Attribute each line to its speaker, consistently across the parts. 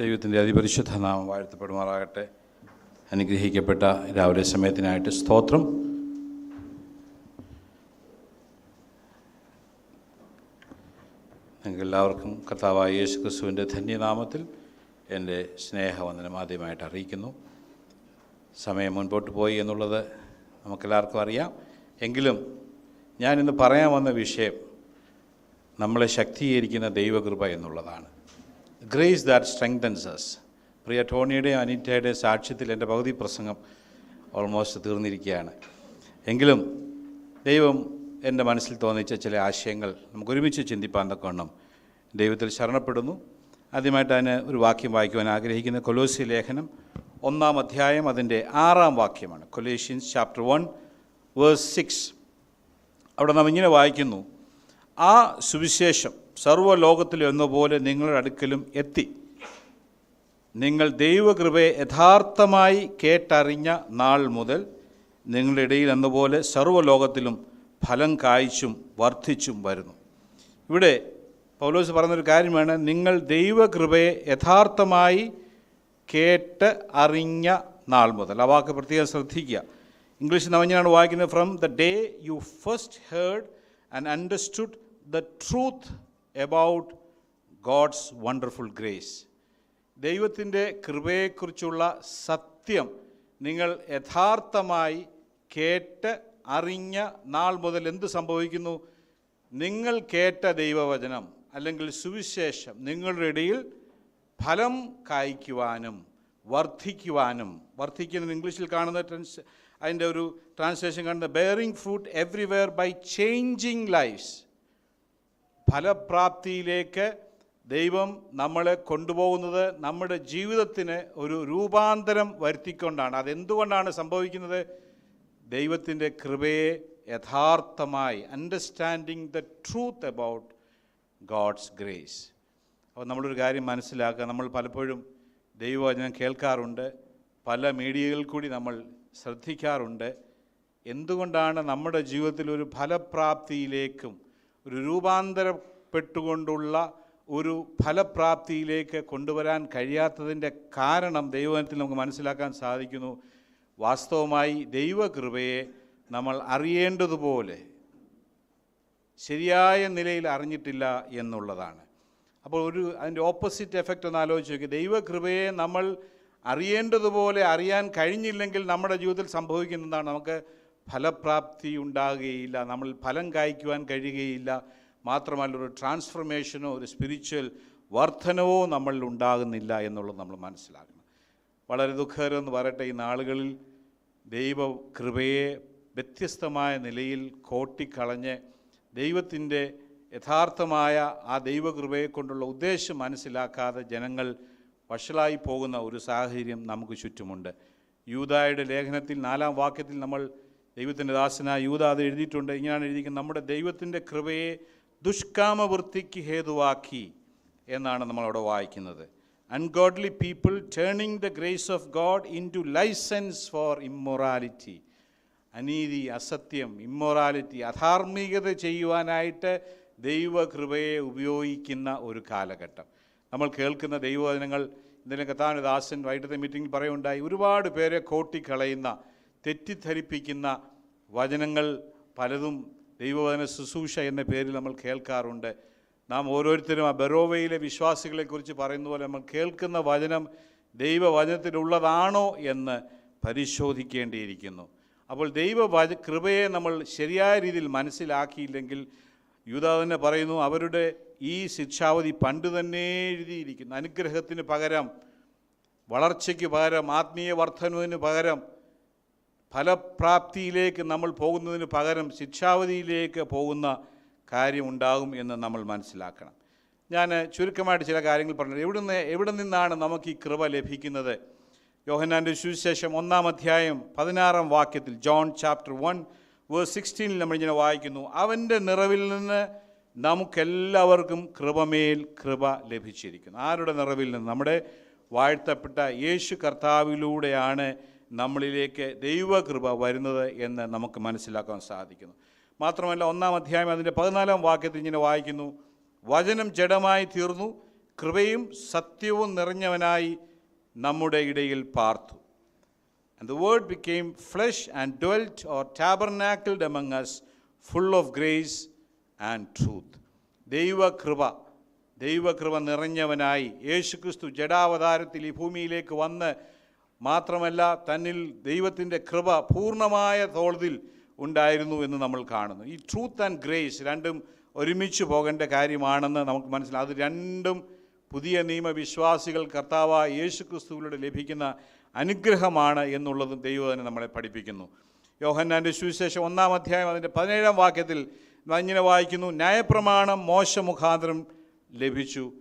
Speaker 1: ദൈവത്തിന്റെ അതിപരിശുദ്ധ നാമം വാഴ്ത്തപ്പെടുമാറാകട്ടെ. അനുഗ്രഹിക്കപ്പെട്ട രാവിലെ സമയത്തിനായിട്ട് സ്തോത്രം. നിങ്ങൾക്ക് എല്ലാവർക്കും കർത്താവായ യേശു ക്രിസ്തുവിന്റെ ധന്യനാമത്തിൽ എന്റെ സ്നേഹവന്ദനം ആദ്യമായിട്ട് അറിയിക്കുന്നു. സമയം മുൻപോട്ട് പോയി എന്നുള്ളത് നമുക്കെല്ലാവർക്കും അറിയാം. എങ്കിലും ഞാനിന്ന് പറയാൻ വന്ന വിഷയം നമ്മളെ ശക്തീകരിക്കുന്ന ദൈവകൃപ എന്നുള്ളതാണ്. ഗ്രേസ് ദാറ്റ് സ്ട്രെങ്തൻസ് അസ് പ്രിയ ടോണിയുടെയും അനിറ്റയുടെയും സാക്ഷ്യത്തിൽ എന്റെ പകുതി പ്രസംഗം ഓൾമോസ്റ്റ് തീർന്നിരിക്കുകയാണ്. എങ്കിലും ദൈവം എന്റെ മനസ്സിൽ തോന്നിച്ച ചില ആശയങ്ങൾ നമുക്ക് ഒരുമിച്ച് ചിന്തിപ്പാൻ തക്കവണ്ണം ദൈവത്തിൽ ശരണപ്പെടുന്നു. ആദ്യമായിട്ട് അതിന് ഒരു വാക്യം വായിക്കുവാൻ ആഗ്രഹിക്കുന്ന കൊലോസി ലേഖനം ഒന്നാം അധ്യായം അതിന്റെ ആറാം വാക്യമാണ്. Colossians chapter one verse six അവിടെ നാം ഇങ്ങനെ വായിക്കുന്നു. ആ സുവിശേഷം സർവലോകത്തിലും എന്നപോലെ നിങ്ങളുടെ അടുക്കലും എത്തി. നിങ്ങൾ ദൈവകൃപയെ യഥാർത്ഥമായി കേട്ടറിഞ്ഞ നാൾ മുതൽ നിങ്ങളുടെ ഇടയിൽ എന്നപോലെ സർവലോകത്തിലും ഫലം കായ്ച്ചും വർദ്ധിച്ചും വരുന്നു. ഇവിടെ പൗലോസ് പറഞ്ഞൊരു കാര്യമാണ് നിങ്ങൾ ദൈവകൃപയെ യഥാർത്ഥമായി കേട്ട് അറിഞ്ഞ നാൾ മുതൽ. ആ വാക്ക് പ്രത്യേകം ശ്രദ്ധിക്കുക. ഇംഗ്ലീഷിൽ നവഞ്ഞാണ് വായിക്കുന്നത് from the day you first heard and understood the truth about God's wonderful grace ദൈവത്തിന്റെ കൃപയെക്കുറിച്ചുള്ള സത്യം നിങ്ങൾ യഥാർത്ഥമായി കേട്ട് അറിഞ്ഞ നാൾ മുതൽ എന്ത് സംഭവിക്കുന്നു? നിങ്ങൾ കേട്ട ദൈവവചനം അല്ലെങ്കിൽ സുവിശേഷം നിങ്ങളുടെ ഇടയിൽ ഫലം കായ്ക്കുവാനും വർദ്ധിക്കുവാനും വർദ്ധിക്കുന്ന ഇംഗ്ലീഷിൽ കാണുന്ന ട്രാൻസ് അതിന്റെ ഒരു ട്രാൻസ്ലേഷൻ കാണുന്ന bearing fruit everywhere by changing lives ഫലപ്രാപ്തിയിലേക്ക് ദൈവം നമ്മളെ കൊണ്ടുപോകുന്നത് നമ്മുടെ ജീവിതത്തിന് ഒരു രൂപാന്തരം വരുത്തിക്കൊണ്ടാണ്. അതെന്തുകൊണ്ടാണ് സംഭവിക്കുന്നത്? ദൈവത്തിന്റെ കൃപയെ യഥാർത്ഥമായി understanding the truth about God's grace അപ്പോൾ നമ്മളൊരു കാര്യം മനസ്സിലാക്കുക. നമ്മൾ പലപ്പോഴും ദൈവവചനം കേൾക്കാറുണ്ട്. പല മീഡിയകളിൽ കൂടി നമ്മൾ ശ്രദ്ധിക്കാറുണ്ട്. എന്തുകൊണ്ടാണ് നമ്മുടെ ജീവിതത്തിൽ ഒരു ഫലപ്രാപ്തിയിലേക്കും ഒരു രൂപാന്തരപ്പെട്ടുകൊണ്ടുള്ള ഒരു ഫലപ്രാപ്തിയിലേക്ക് കൊണ്ടുവരാൻ കഴിയാത്തതിന്റെ കാരണം ദൈവത്തിൽ നമുക്ക് മനസ്സിലാക്കാൻ സാധിക്കുന്നു. വാസ്തവമായി ദൈവകൃപയെ നമ്മൾ അറിയേണ്ടതുപോലെ ശരിയായ നിലയിൽ അറിഞ്ഞിട്ടില്ല എന്നുള്ളതാണ്. അപ്പോൾ ഒരു അതിന്റെ ഓപ്പോസിറ്റ് എഫക്റ്റ് ഒന്ന് ആലോചിച്ച് നോക്കി. ദൈവകൃപയെ നമ്മൾ അറിയേണ്ടതുപോലെ അറിയാൻ കഴിഞ്ഞില്ലെങ്കിൽ നമ്മുടെ ജീവിതത്തിൽ സംഭവിക്കുന്നതാണ്. നമുക്ക് ഫലപ്രാപ്തി ഉണ്ടാകുകയില്ല നമ്മൾ ഫലം കായ്ക്കുവാൻ കഴിയുകയില്ല. മാത്രമല്ല ഒരു ട്രാൻസ്ഫർമേഷനോ ഒരു സ്പിരിച്വൽ വർധനവോ നമ്മളിൽ ഉണ്ടാകുന്നില്ല എന്നുള്ളത് നമ്മൾ മനസ്സിലാക്കണം. വളരെ ദുഃഖകരം എന്ന് പറയട്ടെ ഈ നാളുകളിൽ ദൈവ കൃപയെ വ്യത്യസ്തമായ നിലയിൽ കോട്ടിക്കളഞ്ഞ് ദൈവത്തിന്റെ യഥാർത്ഥമായ ആ ദൈവകൃപയെ കൊണ്ടുള്ള ഉദ്ദേശം മനസ്സിലാക്കാതെ ജനങ്ങൾ വഷളായി പോകുന്ന ഒരു സാഹചര്യം നമുക്ക് ചുറ്റുമുണ്ട്. യൂതായുടെ ലേഖനത്തിൽ നാലാം വാക്യത്തിൽ നമ്മൾ ദൈവത്തിന്റെ ദാസന യൂത അത് എഴുതിയിട്ടുണ്ട്. ഇങ്ങനെയാണ് എഴുതിയിരിക്കുന്നത്. നമ്മുടെ ദൈവത്തിന്റെ കൃപയെ ദുഷ്കാമവൃത്തിക്ക് ഹേതുവാക്കി എന്നാണ് നമ്മളവിടെ വായിക്കുന്നത്. Ungodly people turning the grace of God into licence for immorality അനീതി അസത്യം ഇമ്മൊറാലിറ്റി അധാർമികത ചെയ്യുവാനായിട്ട് ദൈവകൃപയെ ഉപയോഗിക്കുന്ന ഒരു കാലഘട്ടം. നമ്മൾ കേൾക്കുന്ന ദൈവവചനങ്ങൾ ഇന്നലെ കഥാന ദാസൻ വൈകിട്ടത്തെ മീറ്റിംഗിൽ പറയുണ്ടായി ഒരുപാട് പേരെ കോട്ടിക്കളയുന്ന തെറ്റിദ്ധരിപ്പിക്കുന്ന വചനങ്ങൾ പലതും ദൈവവചന ശുശ്രൂഷ എന്ന പേരിൽ നമ്മൾ കേൾക്കാറുണ്ട്. നാം ഓരോരുത്തരും ആ ബെറോവയിലെ വിശ്വാസികളെക്കുറിച്ച് പറയുന്ന പോലെ നമ്മൾ കേൾക്കുന്ന വചനം ദൈവവചനത്തിലുള്ളതാണോ എന്ന് പരിശോധിക്കേണ്ടിയിരിക്കുന്നു. അപ്പോൾ ദൈവവച കൃപയെ നമ്മൾ ശരിയായ രീതിയിൽ മനസ്സിലാക്കിയില്ലെങ്കിൽ യൂത തന്നെ പറയുന്നു അവരുടെ ഈ ശിക്ഷാവധി പണ്ട് തന്നെ എഴുതിയിരിക്കുന്നു. അനുഗ്രഹത്തിന് പകരം വളർച്ചയ്ക്ക് പകരം ആത്മീയ വർധനവിന് പകരം ഫലപ്രാപ്തിയിലേക്ക് നമ്മൾ പോകുന്നതിന് പകരം ശിക്ഷാവധിയിലേക്ക് പോകുന്ന കാര്യമുണ്ടാകും എന്ന് നമ്മൾ മനസ്സിലാക്കണം. ഞാൻ ചുരുക്കമായിട്ട് ചില കാര്യങ്ങൾ പറഞ്ഞു എവിടുന്ന് എവിടെ നിന്നാണ് നമുക്ക് ഈ കൃപ ലഭിക്കുന്നത്? യോഹനാന്റെ സുവിശേഷം ഒന്നാം അധ്യായം പതിനാറാം വാക്യത്തിൽ ജോൺ ചാപ്റ്റർ വൺ വേ സിക്സ്റ്റീനിൽ നമ്മളിങ്ങനെ വായിക്കുന്നു. അവന്റെ നിറവിൽ നിന്ന് നമുക്കെല്ലാവർക്കും കൃപമേൽ കൃപ ലഭിച്ചിരിക്കുന്നു. ആരുടെ നിറവിൽ നിന്ന്? നമ്മുടെ വാഴ്ത്തപ്പെട്ട യേശു കർത്താവിലൂടെയാണ് നമ്മളിലേക്ക് ദൈവകൃപ വരുന്നത് എന്ന് നമുക്ക് മനസ്സിലാക്കാൻ സാധിക്കുന്നു. മാത്രമല്ല ഒന്നാം അധ്യായം അതിന്റെ പതിനാലാം വാക്യത്തിൽ ഇങ്ങനെ വായിക്കുന്നു. വചനം ജഡമായി തീർന്നു കൃപയും സത്യവും നിറഞ്ഞവനായി നമ്മുടെ ഇടയിൽ പാർത്തു. And the Word became flesh and dwelt or tabernacled among us, full of grace and truth. ദൈവകൃപ ദൈവകൃപ നിറഞ്ഞവനായി യേശുക്രിസ്തു ജഡാവതാരത്തിൽ ഈ ഭൂമിയിലേക്ക് വന്ന് മാത്രമല്ല തന്നിൽ ദൈവത്തിന്റെ കൃപ പൂർണമായ തോതിൽ ഉണ്ടായിരുന്നു എന്ന് നമ്മൾ കാണുന്നു. ഈ ട്രൂത്ത് ആൻഡ് ഗ്രേസ് രണ്ടും ഒരുമിച്ച് പോകേണ്ട കാര്യമാണെന്ന് നമുക്ക് മനസ്സിലാവും അത് രണ്ടും പുതിയ നിയമവിശ്വാസികൾ കർത്താവ് യേശു ക്രിസ്തുവിലൂടെ ലഭിക്കുന്ന അനുഗ്രഹമാണ് എന്നുള്ളതും ദൈവം തന്നെ നമ്മളെ പഠിപ്പിക്കുന്നു. യോഹന്നാന്റെ സുവിശേഷം ഒന്നാം അധ്യായം അതിന്റെ പതിനേഴാം വാക്യത്തിൽ ഇങ്ങനെ വായിക്കുന്നു ന്യായപ്രമാണം മോശമുഖാന്തരം ലഭിച്ചു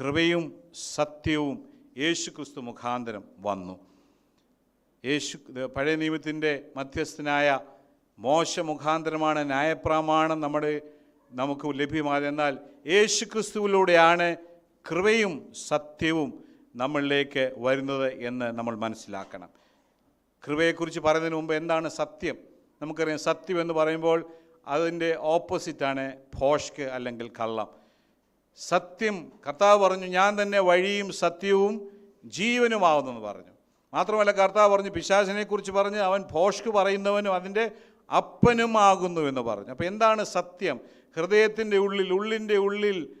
Speaker 1: കൃപയും സത്യവും യേശു ക്രിസ്തു മുഖാന്തരം വന്നു. യേശു പഴയ നിയമത്തിന്റെ മധ്യസ്ഥനായ മോശ മുഖാന്തരമാണ് ന്യായപ്രമാണം നമ്മുടെ നമുക്ക് ലഭ്യമായത്. എന്നാൽ യേശു ക്രിസ്തുവിലൂടെയാണ് കൃപയും സത്യവും നമ്മളിലേക്ക് വരുന്നത് എന്ന് നമ്മൾ മനസ്സിലാക്കണം. കൃപയെക്കുറിച്ച് പറയുന്നതിന് മുമ്പ് എന്താണ് സത്യം? നമുക്കറിയാം സത്യം എന്ന് പറയുമ്പോൾ അതിന്റെ ഓപ്പോസിറ്റാണ് ഭോഷ്ക് അല്ലെങ്കിൽ കള്ളം. സത്യം കർത്താവ് പറഞ്ഞു ഞാൻ തന്നെ വഴിയും സത്യവും ജീവനുമാവുന്നെന്ന് പറഞ്ഞു. മാത്രമല്ല കർത്താവ് പറഞ്ഞു പിശാചിനെക്കുറിച്ച് പറഞ്ഞ് അവൻ ഭോഷ്ക്ക് പറയുന്നവനും അതിന്റെ അപ്പനുമാകുന്നു എന്ന് പറഞ്ഞു. അപ്പോൾ എന്താണ് സത്യം? ഹൃദയത്തിന്റെ ഉള്ളിൽ ഉള്ളിന്റെ ഉള്ളിൽ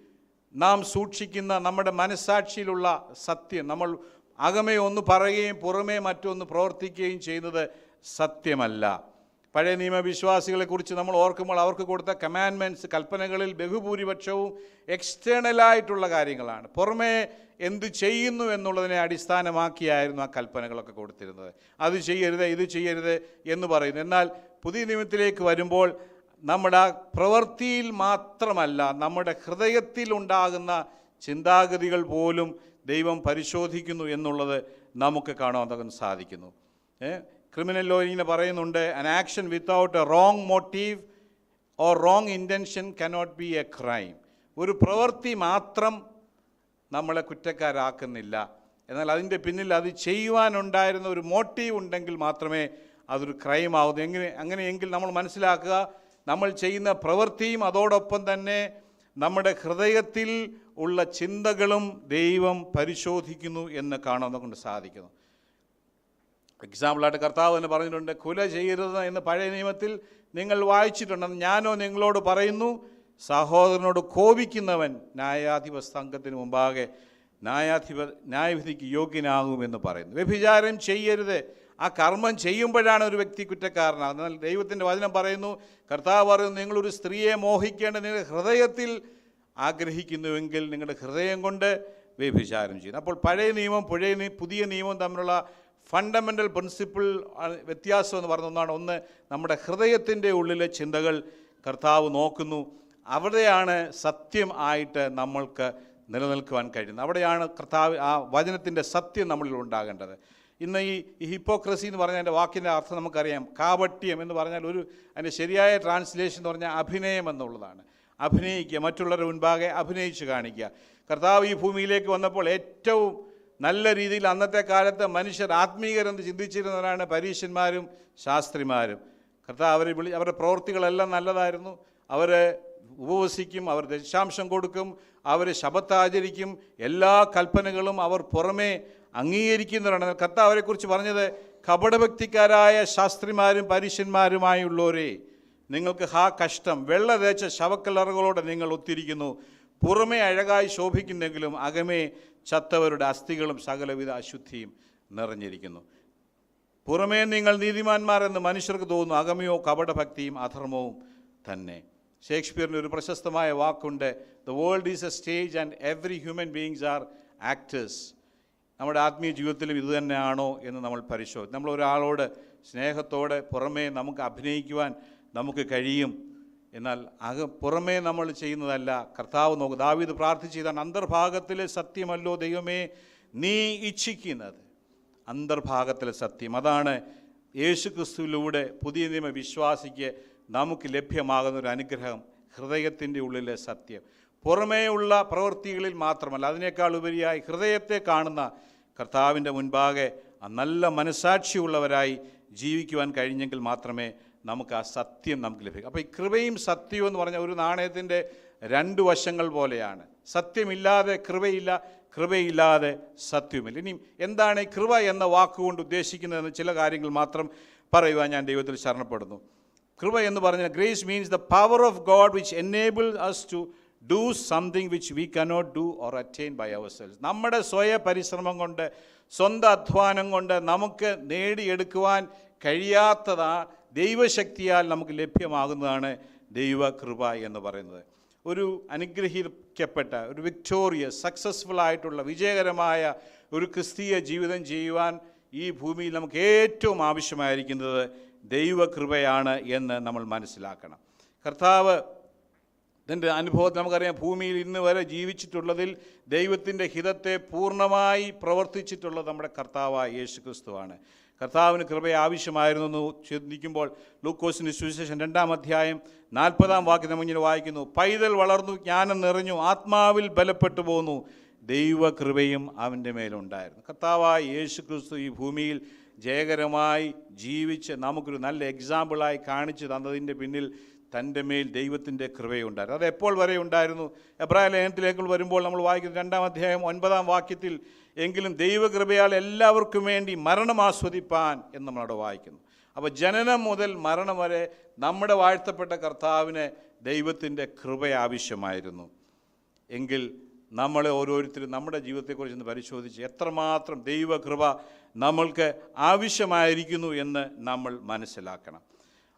Speaker 1: നാം സൂക്ഷിക്കുന്ന നമ്മുടെ മനസ്സാക്ഷിയിലുള്ള സത്യം. നമ്മൾ അകമേ ഒന്ന് പറയുകയും പുറമേ മറ്റൊന്ന് പ്രവർത്തിക്കുകയും ചെയ്യുന്നത് സത്യമല്ല. പഴയ നിയമവിശ്വാസികളെ കുറിച്ച് നമ്മൾ ഓർക്കുമ്പോൾ അവർക്ക് കൊടുത്ത കമാൻമെന്റ്സ് കൽപ്പനകളിൽ ബഹുഭൂരിപക്ഷവും എക്സ്റ്റേണലായിട്ടുള്ള കാര്യങ്ങളാണ്. പുറമേ എന്ത് ചെയ്യുന്നു എന്നുള്ളതിനെ അടിസ്ഥാനമാക്കിയായിരുന്നു ആ കൽപ്പനകളൊക്കെ കൊടുത്തിരുന്നത്. അത് ചെയ്യരുത് ഇത് ചെയ്യരുത് എന്ന് പറയുന്നു. എന്നാൽ പുതിയ നിയമത്തിലേക്ക് വരുമ്പോൾ നമ്മുടെ പ്രവൃത്തിയിൽ മാത്രമല്ല നമ്മുടെ ഹൃദയത്തിൽ ഉണ്ടാകുന്ന ചിന്താഗതികൾ പോലും ദൈവം പരിശോധിക്കുന്നു എന്നുള്ളത് നമുക്ക് കാണാൻ സാധിക്കുന്നു. ക്രിമിനൽ ലോ ഇങ്ങനെ പറയുന്നുണ്ട് an action without a wrong motive or wrong intention cannot be a crime ഒരു പ്രവൃത്തി മാത്രം നമ്മളെ കുറ്റക്കാരാക്കുന്നില്ല. എന്നാൽ അതിന്റെ പിന്നിൽ അത് ചെയ്യുവാനുണ്ടായിരുന്ന ഒരു മോട്ടീവ് ഉണ്ടെങ്കിൽ മാത്രമേ അതൊരു ക്രൈം ആവുന്നു എങ്ങനെ അങ്ങനെയെങ്കിൽ നമ്മൾ മനസ്സിലാക്കുക നമ്മൾ ചെയ്യുന്ന പ്രവൃത്തിയും അതോടൊപ്പം തന്നെ നമ്മുടെ ഹൃദയത്തിൽ ഉള്ള ചിന്തകളും ദൈവം പരിശോധിക്കുന്നു എന്ന് കാണാൻ കൊണ്ട് സാധിക്കുന്നു. എക്സാമ്പിളായിട്ട് കർത്താവ് തന്നെ പറഞ്ഞിട്ടുണ്ട് കുല ചെയ്യരുത് എന്ന് പഴയ നിയമത്തിൽ നിങ്ങൾ വായിച്ചിട്ടുണ്ടെന്ന് ഞാനോ നിങ്ങളോട് പറയുന്നു സഹോദരനോട് കോപിക്കുന്നവൻ ന്യായാധിപ സംഘത്തിന് മുമ്പാകെ ന്യായാധിപ ന്യായവിധിക്ക് യോഗ്യനാകുമെന്ന് പറയുന്നു. വ്യഭിചാരം ചെയ്യരുത്. ആ കർമ്മം ചെയ്യുമ്പോഴാണ് ഒരു വ്യക്തി കുറ്റക്കാരനാകുന്നത്. എന്നാൽ ദൈവത്തിന്റെ വചനം പറയുന്നു കർത്താവ് പറയുന്നു നിങ്ങളൊരു സ്ത്രീയെ മോഹിക്കേണ്ട നിങ്ങളുടെ ഹൃദയത്തിൽ ആഗ്രഹിക്കുന്നുവെങ്കിൽ നിങ്ങളുടെ ഹൃദയം കൊണ്ട് വ്യഭിചാരം ചെയ്യുന്നു അപ്പോൾ പഴയ നിയമം പുഴയ പുതിയ നിയമം തമ്മിലുള്ള ഫണ്ടമെന്റൽ പ്രിൻസിപ്പിൾ വ്യത്യാസം എന്ന് പറയുന്ന ഒന്നാണ്. ഒന്ന് നമ്മുടെ ഹൃദയത്തിന്റെ ഉള്ളിലെ ചിന്തകൾ കർത്താവ് നോക്കുന്നു. അവിടെയാണ് സത്യം ആയിട്ട് നമ്മൾക്ക് നിലനിൽക്കുവാൻ കഴിയുന്നത്. അവിടെയാണ് കർത്താവ് ആ വചനത്തിന്റെ സത്യം നമ്മളിൽ ഉണ്ടാകേണ്ടത്. ഇന്ന് ഈ ഹിപ്പോക്രസി എന്ന് പറഞ്ഞാൽ അതിന്റെ വാക്കിന്റെ അർത്ഥം നമുക്കറിയാം. കാപട്യം എന്ന് പറഞ്ഞാൽ ഒരു അതിന്റെ ശരിയായ ട്രാൻസ്ലേഷൻ എന്ന് പറഞ്ഞാൽ അഭിനയം എന്നുള്ളതാണ്. അഭിനയിക്കുക മറ്റുള്ളവരുടെ മുൻപാകെ അഭിനയിച്ച് കാണിക്കുക. കർത്താവ് ഈ ഭൂമിയിലേക്ക് വന്നപ്പോൾ ഏറ്റവും നല്ല രീതിയിൽ അന്നത്തെ കാലത്ത് മനുഷ്യർ ആത്മീകരെന്ന് ചിന്തിച്ചിരുന്നവരാണ് പരീക്ഷന്മാരും ശാസ്ത്രിമാരും. കർത്താവ് അവരെ വിളി അവരുടെ പ്രവൃത്തികളെല്ലാം നല്ലതായിരുന്നു. അവർ ഉപവസിക്കും അവർ ദശാംശം കൊടുക്കും അവർ ശബത്താചരിക്കും എല്ലാ കൽപ്പനകളും അവർ പുറമേ അംഗീകരിക്കുന്നവരാണ്. കർത്താവ് അവരെക്കുറിച്ച് പറഞ്ഞത് കപടഭക്തിക്കാരായ ശാസ്ത്രിമാരും പരീശന്മാരുമായുള്ളവരെ നിങ്ങൾക്ക് ഹാ കഷ്ടം വെള്ള തേച്ച ശവക്കല്ലറുകളോടെ നിങ്ങൾ ഒത്തിരിക്കുന്നു. പുറമേ അഴകായി ശോഭിക്കുന്നെങ്കിലും അകമേ ചത്തവരുടെ അസ്ഥികളും സകലവിധ അശുദ്ധിയും നിറഞ്ഞിരിക്കുന്നു. പുറമേ നിങ്ങൾ നീതിമാന്മാരെന്ന് മനുഷ്യർക്ക് തോന്നുന്നു. അകമയോ കപടഭക്തിയും അധർമ്മവും തന്നെ. ഷേക്സ്പിയറിന്റെ ഒരു പ്രശസ്തമായ വാക്കുണ്ട് the world is a stage and every human beings are actors നമ്മുടെ ആത്മീയ ജീവിതത്തിലും ഇതുതന്നെയാണോ എന്ന് നമ്മൾ പരിശോധിക്കും നമ്മൾ ഒരാളോട് സ്നേഹത്തോടെ പുറമേ നമുക്ക് അഭിനയിക്കുവാൻ നമുക്ക് കഴിയും. എന്നാൽ അക പുറമേ നമ്മൾ ചെയ്യുന്നതല്ല. കർത്താവ് നോക്കും ദാവീദ് പ്രാർത്ഥിച്ചതാണ് അന്തർഭാഗത്തിലെ സത്യമല്ലോ ദൈവമേ നീ ഇച്ഛിക്കുന്നത്. അന്തർഭാഗത്തിലെ സത്യം. അതാണ് യേശുക്രിസ്തുവിലൂടെ പുതിയ നിയമ വിശ്വാസിക്ക് നമുക്ക് ലഭ്യമാകുന്ന ഒരു അനുഗ്രഹം ഹൃദയത്തിന്റെ ഉള്ളിലെ സത്യം. പുറമേയുള്ള പ്രവൃത്തികളിൽ മാത്രമല്ല അതിനേക്കാൾ ഉപരിയായി ഹൃദയത്തെ കാണുന്ന കർത്താവിന്റെ മുൻപാകെ നല്ല മനസാക്ഷിയുള്ളവരായി ജീവിക്കുവാൻ കഴിഞ്ഞെങ്കിൽ മാത്രമേ നമുക്ക് ആ സത്യം നമുക്ക് ലഭിക്കും. അപ്പോൾ ഈ കൃപയും സത്യവും എന്ന് പറഞ്ഞ ഒരു നാണയത്തിന്റെ രണ്ട് വശങ്ങൾ പോലെയാണ്. സത്യമില്ലാതെ കൃപയില്ല കൃപയില്ലാതെ സത്യവുമില്ല. ഇനി എന്താണ് ഈ കൃപ എന്ന വാക്കുകൊണ്ട് ഉദ്ദേശിക്കുന്നതെന്ന് ചില കാര്യങ്ങൾ മാത്രം പറയുവാൻ ഞാൻ ദൈവത്തിൽ ശരണപ്പെടുന്നു. കൃപ എന്ന് പറഞ്ഞാൽ grace means the power of God which enable us to do something which we cannot do or attain by our selves നമ്മുടെ സ്വയ പരിശ്രമം കൊണ്ട് സ്വന്തം അധ്വാനം കൊണ്ട് നമുക്ക് നേടിയെടുക്കുവാൻ കഴിയാത്തതാ ദൈവശക്തിയാൽ നമുക്ക് ലഭ്യമാകുന്നതാണ് ദൈവകൃപ എന്ന് പറയുന്നത്. ഒരു അനുഗ്രഹിക്കപ്പെട്ട ഒരു വിക്ടോറിയസ് സക്സസ്ഫുൾ ആയിട്ടുള്ള വിജയകരമായ ഒരു ക്രിസ്തീയ ജീവിതം ചെയ്യുവാൻ ഈ ഭൂമിയിൽ നമുക്ക് ഏറ്റവും ആവശ്യമായിരിക്കുന്നത് ദൈവകൃപയാണ് എന്ന് നമ്മൾ മനസ്സിലാക്കണം. കർത്താവ് ഇതിന്റെ അനുഭവത്തിൽ നമുക്കറിയാം ഭൂമിയിൽ ഇന്ന് വരെ ജീവിച്ചിട്ടുള്ളതിൽ ദൈവത്തിന്റെ ഹിതത്തെ പൂർണമായി പ്രവർത്തിച്ചിട്ടുള്ളത് നമ്മുടെ കർത്താവായ യേശു ക്രിസ്തുവാണ് കർത്താവിന് കൃപ ആവശ്യമായിരുന്നു എന്ന് ചിന്തിക്കുമ്പോൾ ലൂക്കോസിന്റെ സുവിശേഷം രണ്ടാം അധ്യായം നാൽപ്പതാം വാക്യം നമ്മൾ ഇങ്ങനെ വായിക്കുന്നു. പൈതൽ വളർന്നു ജ്ഞാനം നിറഞ്ഞു ആത്മാവിൽ ബലപ്പെട്ടു പോന്നു. ദൈവകൃപയും അവന്റെ മേലുണ്ടായിരുന്നു. കർത്താവായ യേശു ക്രിസ്തു ഈ ഭൂമിയിൽ ജയകരമായി ജീവിച്ച് നമുക്കൊരു നല്ല എക്സാമ്പിളായി കാണിച്ചു തന്നതിന്റെ പിന്നിൽ തന്റെ മേൽ ദൈവത്തിന്റെ കൃപയുണ്ടായിരുന്നു. അത് എപ്പോൾ വരെ ഉണ്ടായിരുന്നു? എബ്രായ ലേഖനത്തിലേക്ക് വരുമ്പോൾ നമ്മൾ വായിക്കുന്ന രണ്ടാം അധ്യായം ഒൻപതാം വാക്യത്തിൽ എങ്കിലും ദൈവകൃപയാൽ എല്ലാവർക്കും വേണ്ടി മരണം ആസ്വദിപ്പാൻ എന്ന് നമ്മളവിടെ വായിക്കുന്നു. അപ്പോൾ ജനനം മുതൽ മരണം വരെ നമ്മുടെ വാഴ്ത്തപ്പെട്ട കർത്താവിന് ദൈവത്തിന്റെ കൃപ ആവശ്യമായിരുന്നു. എങ്കിൽ നമ്മളെ ഓരോരുത്തരും നമ്മുടെ ജീവിതത്തെക്കുറിച്ച് ഒന്ന് പരിശോധിച്ച് എത്രമാത്രം ദൈവകൃപ നമ്മൾക്ക് ആവശ്യമായിരിക്കുന്നു എന്ന് നമ്മൾ മനസ്സിലാക്കണം.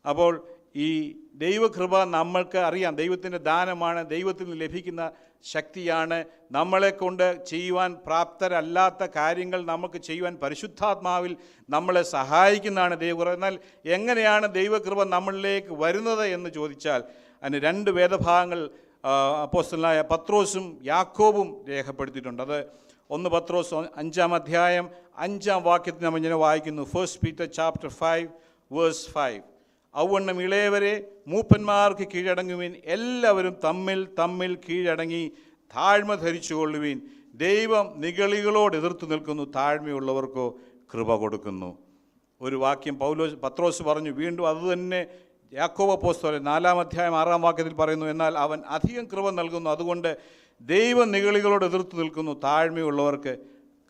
Speaker 1: അപ്പോൾ ഈ ദൈവകൃപ നമ്മൾക്ക് അറിയാം. ദൈവത്തിന്റെ ദാനമാണ് ദൈവത്തിൽ നിന്ന് ലഭിക്കുന്ന ശക്തിയാണ്. നമ്മളെ കൊണ്ട് ചെയ്യുവാൻ പ്രാപ്തരല്ലാത്ത കാര്യങ്ങൾ നമുക്ക് ചെയ്യുവാൻ പരിശുദ്ധാത്മാവിൽ നമ്മളെ സഹായിക്കുന്നതാണ് ദൈവകൃപ. എന്നാൽ എങ്ങനെയാണ് ദൈവകൃപ നമ്മളിലേക്ക് വരുന്നത് എന്ന് ചോദിച്ചാൽ അതിന് രണ്ട് വേദഭാഗങ്ങൾ അപ്പോസ്റ്റലായ പത്രോസും യാക്കോബും രേഖപ്പെടുത്തിയിട്ടുണ്ട്. അത് ഒന്ന് പത്രോസ് അഞ്ചാം അധ്യായം അഞ്ചാം വാക്യത്തിൽ നമ്മൾ ഇങ്ങനെ വായിക്കുന്നു. First Peter chapter five verse five ഔവണ്ണം ഇളയവരെ മൂപ്പന്മാർക്ക് കീഴടങ്ങുവിൻ. എല്ലാവരും തമ്മിൽ തമ്മിൽ കീഴടങ്ങി താഴ്മ ധരിച്ചുകൊള്ളുവിൻ. ദൈവം നിഗളികളോട് എതിർത്തു നിൽക്കുന്നു. താഴ്മയുള്ളവർക്കോ കൃപ കൊടുക്കുന്നു. ഒരു വാക്യം പൗലോസ് പത്രോസ് പറഞ്ഞു. വീണ്ടും അതുതന്നെ യാക്കോബ പോസ്തോലെ നാലാം അധ്യായം ആറാം വാക്യത്തിൽ പറയുന്നു. എന്നാൽ അവൻ അധികം കൃപ നൽകുന്നു. അതുകൊണ്ട് ദൈവ നിഗളികളോട് എതിർത്ത് നിൽക്കുന്നു. താഴ്മയുള്ളവർക്ക്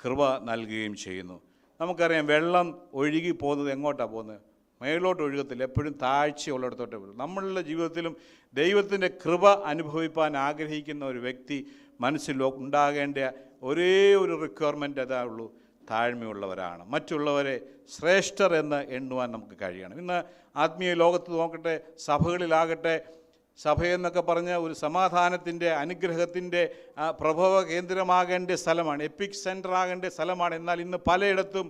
Speaker 1: കൃപ നൽകുകയും ചെയ്യുന്നു. നമുക്കറിയാം വെള്ളം ഒഴുകി പോകുന്നത് എങ്ങോട്ടാണ് പോകുന്നത്? മേലോട്ട് ഒഴുകത്തില്ല എപ്പോഴും താഴ്ചയുള്ളിടത്തോട്ട് വരും. നമ്മളുടെ ജീവിതത്തിലും ദൈവത്തിന്റെ കൃപ അനുഭവിപ്പാൻ ആഗ്രഹിക്കുന്ന ഒരു വ്യക്തി മനസ്സിൽ ഉണ്ടാകേണ്ട ഒരേ ഒരു റിക്വയർമെന്റ് അതാ ഉള്ളൂ താഴ്മയുള്ളവരാണ്. മറ്റുള്ളവരെ ശ്രേഷ്ഠർ എന്ന് എണ്ണുവാൻ നമുക്ക് കഴിയണം. ഇന്ന് ആത്മീയ ലോകത്ത് നോക്കട്ടെ സഭകളിലാകട്ടെ സഭയെന്നൊക്കെ പറഞ്ഞ ഒരു സമാധാനത്തിന്റെ അനുഗ്രഹത്തിന്റെ പ്രഭവ കേന്ദ്രമാകേണ്ട സ്ഥലമാണ് എപ്പിക് സെന്റർ ആകേണ്ട സ്ഥലമാണ്. എന്നാൽ ഇന്ന് പലയിടത്തും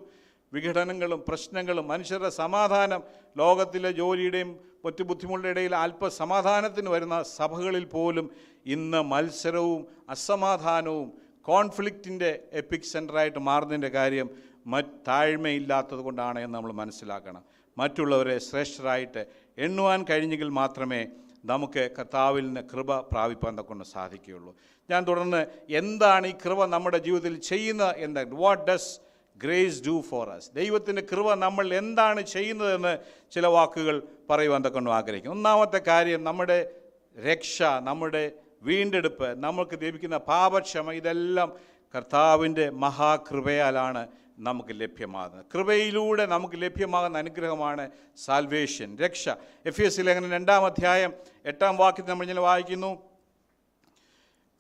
Speaker 1: വിഘടനങ്ങളും പ്രശ്നങ്ങളും മനുഷ്യരുടെ സമാധാനം ലോകത്തിലെ ജോലിയുടെയും മറ്റു ബുദ്ധിമുട്ടുടെ ഇടയിൽ അല്പസമാധാനത്തിന് വരുന്ന സഭകളിൽ പോലും ഇന്ന് മത്സരവും അസമാധാനവും കോൺഫ്ലിക്റ്റിന്റെ എപ്പിക് സെന്ററായിട്ട് മാറുന്നതിന്റെ കാര്യം മറ്റ് താഴ്മയില്ലാത്തത് കൊണ്ടാണ് എന്ന് നമ്മൾ മനസ്സിലാക്കണം. മറ്റുള്ളവരെ ശ്രേഷ്ഠരായിട്ട് എണ്ണുവാൻ കഴിഞ്ഞെങ്കിൽ മാത്രമേ നമുക്ക് കർത്താവിൽ നിന്ന് കൃപ പ്രാപിപ്പാൻ കൊണ്ട് സാധിക്കുകയുള്ളൂ. ഞാൻ തുടർന്ന് എന്താണ് ഈ കൃപ നമ്മുടെ ജീവിതത്തിൽ ചെയ്യുന്നത് എന്താണ് what does grace do for us ദൈവത്തിന്റെ കൃപ നമ്മൾ എന്താണ് ചെയ്യുന്നതെന്ന് ചില വാക്കുകൾ പറയുവാൻ കൊണ്ട് ആഗ്രഹിക്കും ഒന്നാമത്തെ കാര്യം നമ്മുടെ രക്ഷ നമ്മുടെ വീണ്ടെടുപ്പ് നമുക്ക് ലഭിക്കുന്ന പാപക്ഷമ ഇതെല്ലാം കർത്താവിന്റെ മഹാകൃപയാലാണ് നമുക്ക് ലഭ്യമാകുന്നത്. കൃപയിലൂടെ നമുക്ക് ലഭ്യമാകുന്ന അനുഗ്രഹമാണ് സാൽവേഷൻ രക്ഷ. എഫ് എസ് ലേഖനം രണ്ടാം അധ്യായം എട്ടാം വാക്യത്തിൽ നമ്മൾ ഇങ്ങനെ വായിക്കുന്നു.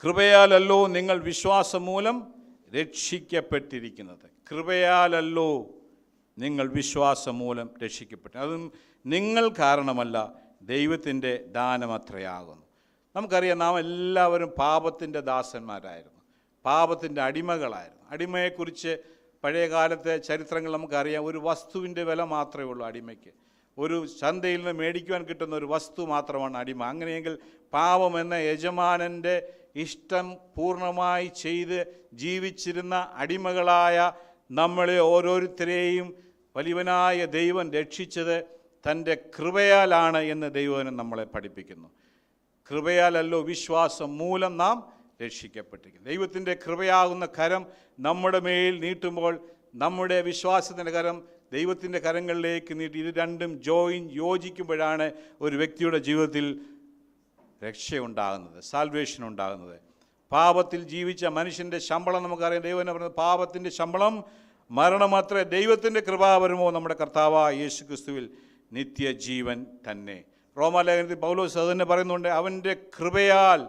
Speaker 1: കൃപയാലല്ലോ നിങ്ങൾ വിശ്വാസം മൂലം രക്ഷിക്കപ്പെട്ടിരിക്കുന്നത്. കൃപയാലല്ലോ നിങ്ങൾ വിശ്വാസം മൂലം രക്ഷിക്കപ്പെട്ടു. അതും നിങ്ങൾ കാരണമല്ല ദൈവത്തിന്റെ ദാനമത്രയാകുന്നു നമുക്കറിയാം നാം എല്ലാവരും പാപത്തിന്റെ ദാസന്മാരായിരുന്നു. പാപത്തിന്റെ അടിമകളായിരുന്നു. അടിമയെക്കുറിച്ച് പഴയ കാലത്തെ ചരിത്രങ്ങൾ നമുക്കറിയാം. ഒരു വസ്തുവിന്റെ വില മാത്രമേ ഉള്ളൂ അടിമയ്ക്ക്. ഒരു ചന്തയിൽ നിന്ന് മേടിക്കുവാൻ കിട്ടുന്ന ഒരു വസ്തു മാത്രമാണ് അടിമ. അങ്ങനെയെങ്കിൽ പാപം എന്ന യജമാനന്റെ ഇഷ്ടം പൂർണമായി ചെയ്ത് ജീവിച്ചിരുന്ന അടിമകളായ നമ്മളെ ഓരോരുത്തരെയും വലിയവനായ ദൈവം രക്ഷിച്ചത് തന്റെ കൃപയാലാണ് എന്ന് ദൈവം നമ്മളെ പഠിപ്പിക്കുന്നു. കൃപയാലല്ലോ വിശ്വാസം മൂലം നാം രക്ഷിക്കപ്പെട്ടിരിക്കുന്നു. ദൈവത്തിന്റെ കൃപയാകുന്ന കരം നമ്മുടെ മേൽ നീട്ടുമ്പോൾ നമ്മുടെ വിശ്വാസത്തിന്റെ കരം ദൈവത്തിന്റെ കരങ്ങളിലേക്ക് നീട്ടി ഇത് രണ്ടും ജോയിൻ യോജിക്കുമ്പോഴാണ് ഒരു വ്യക്തിയുടെ ജീവിതത്തിൽ രക്ഷയുണ്ടാകുന്നത് സാൽവേഷൻ ഉണ്ടാകുന്നത്. പാപത്തിൽ ജീവിച്ച മനുഷ്യന്റെ ശമ്പളം നമുക്കറിയാം. ദൈവം എന്ന് പറയുന്നത് പാപത്തിന്റെ ശമ്പളം മരണമത്രേ ദൈവത്തിന്റെ കൃപാപരമോ നമ്മുടെ കർത്താവായ യേശു ക്രിസ്തുവിൽ നിത്യജീവൻ തന്നെ. റോമാലേഖനത്തിൽ പൗലോസ് അത് തന്നെ പറയുന്നുണ്ട് അവന്റെ കൃപയാൽ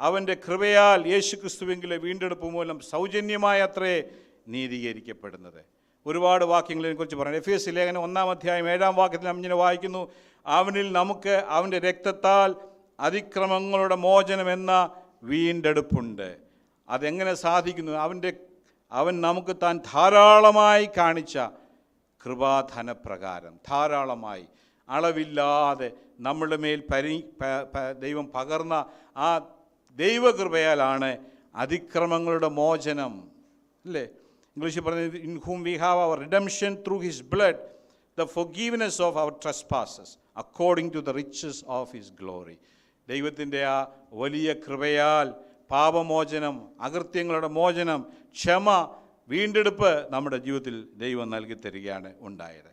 Speaker 1: അവന്റെ കൃപയാൽ യേശു ക്രിസ്തുവെങ്കിലെ വീണ്ടെടുപ്പ് മൂലം സൗജന്യമായ അത്രേ നീതീകരിക്കപ്പെടുന്നത്. ഒരുപാട് വാക്യങ്ങളെ കുറിച്ച് പറയാം എഫ് എസ് ലേഖനം ഒന്നാം അധ്യായം ഏഴാം വാക്യത്തിൽ നാം ഇങ്ങനെ വായിക്കുന്നു അവനിൽ നമുക്ക് അവന്റെ രക്തത്താൽ അതിക്രമങ്ങളുടെ മോചനം എന്ന വീണ്ടെടുപ്പുണ്ട്. അതെങ്ങനെ സാധിക്കുന്നു? അവന്റെ അവൻ നമുക്ക് താൻ ധാരാളമായി കാണിച്ച കൃപാധനപ്രകാരം ധാരാളമായി. അളവില്ലാതെ നമ്മളുടെ മേൽ പരി ദൈവം പകർന്ന ആ ദൈവകൃപയാലാണ് അതിക്രമങ്ങളുടെ മോചനം. അല്ലേ? ഇംഗ്ലീഷിൽ പറഞ്ഞത് in whom we have our redemption through his blood the forgiveness of our trespasses according to the riches of his glory ദൈവത്തിന്റെ ആ വലിയ കൃപയാൽ പാപമോചനം അകൃത്യങ്ങളുടെ മോചനം ക്ഷമ വീണ്ടെടുപ്പ് നമ്മുടെ ജീവിതത്തിൽ ദൈവം നൽകി തരികയാണ് ഉണ്ടായത്.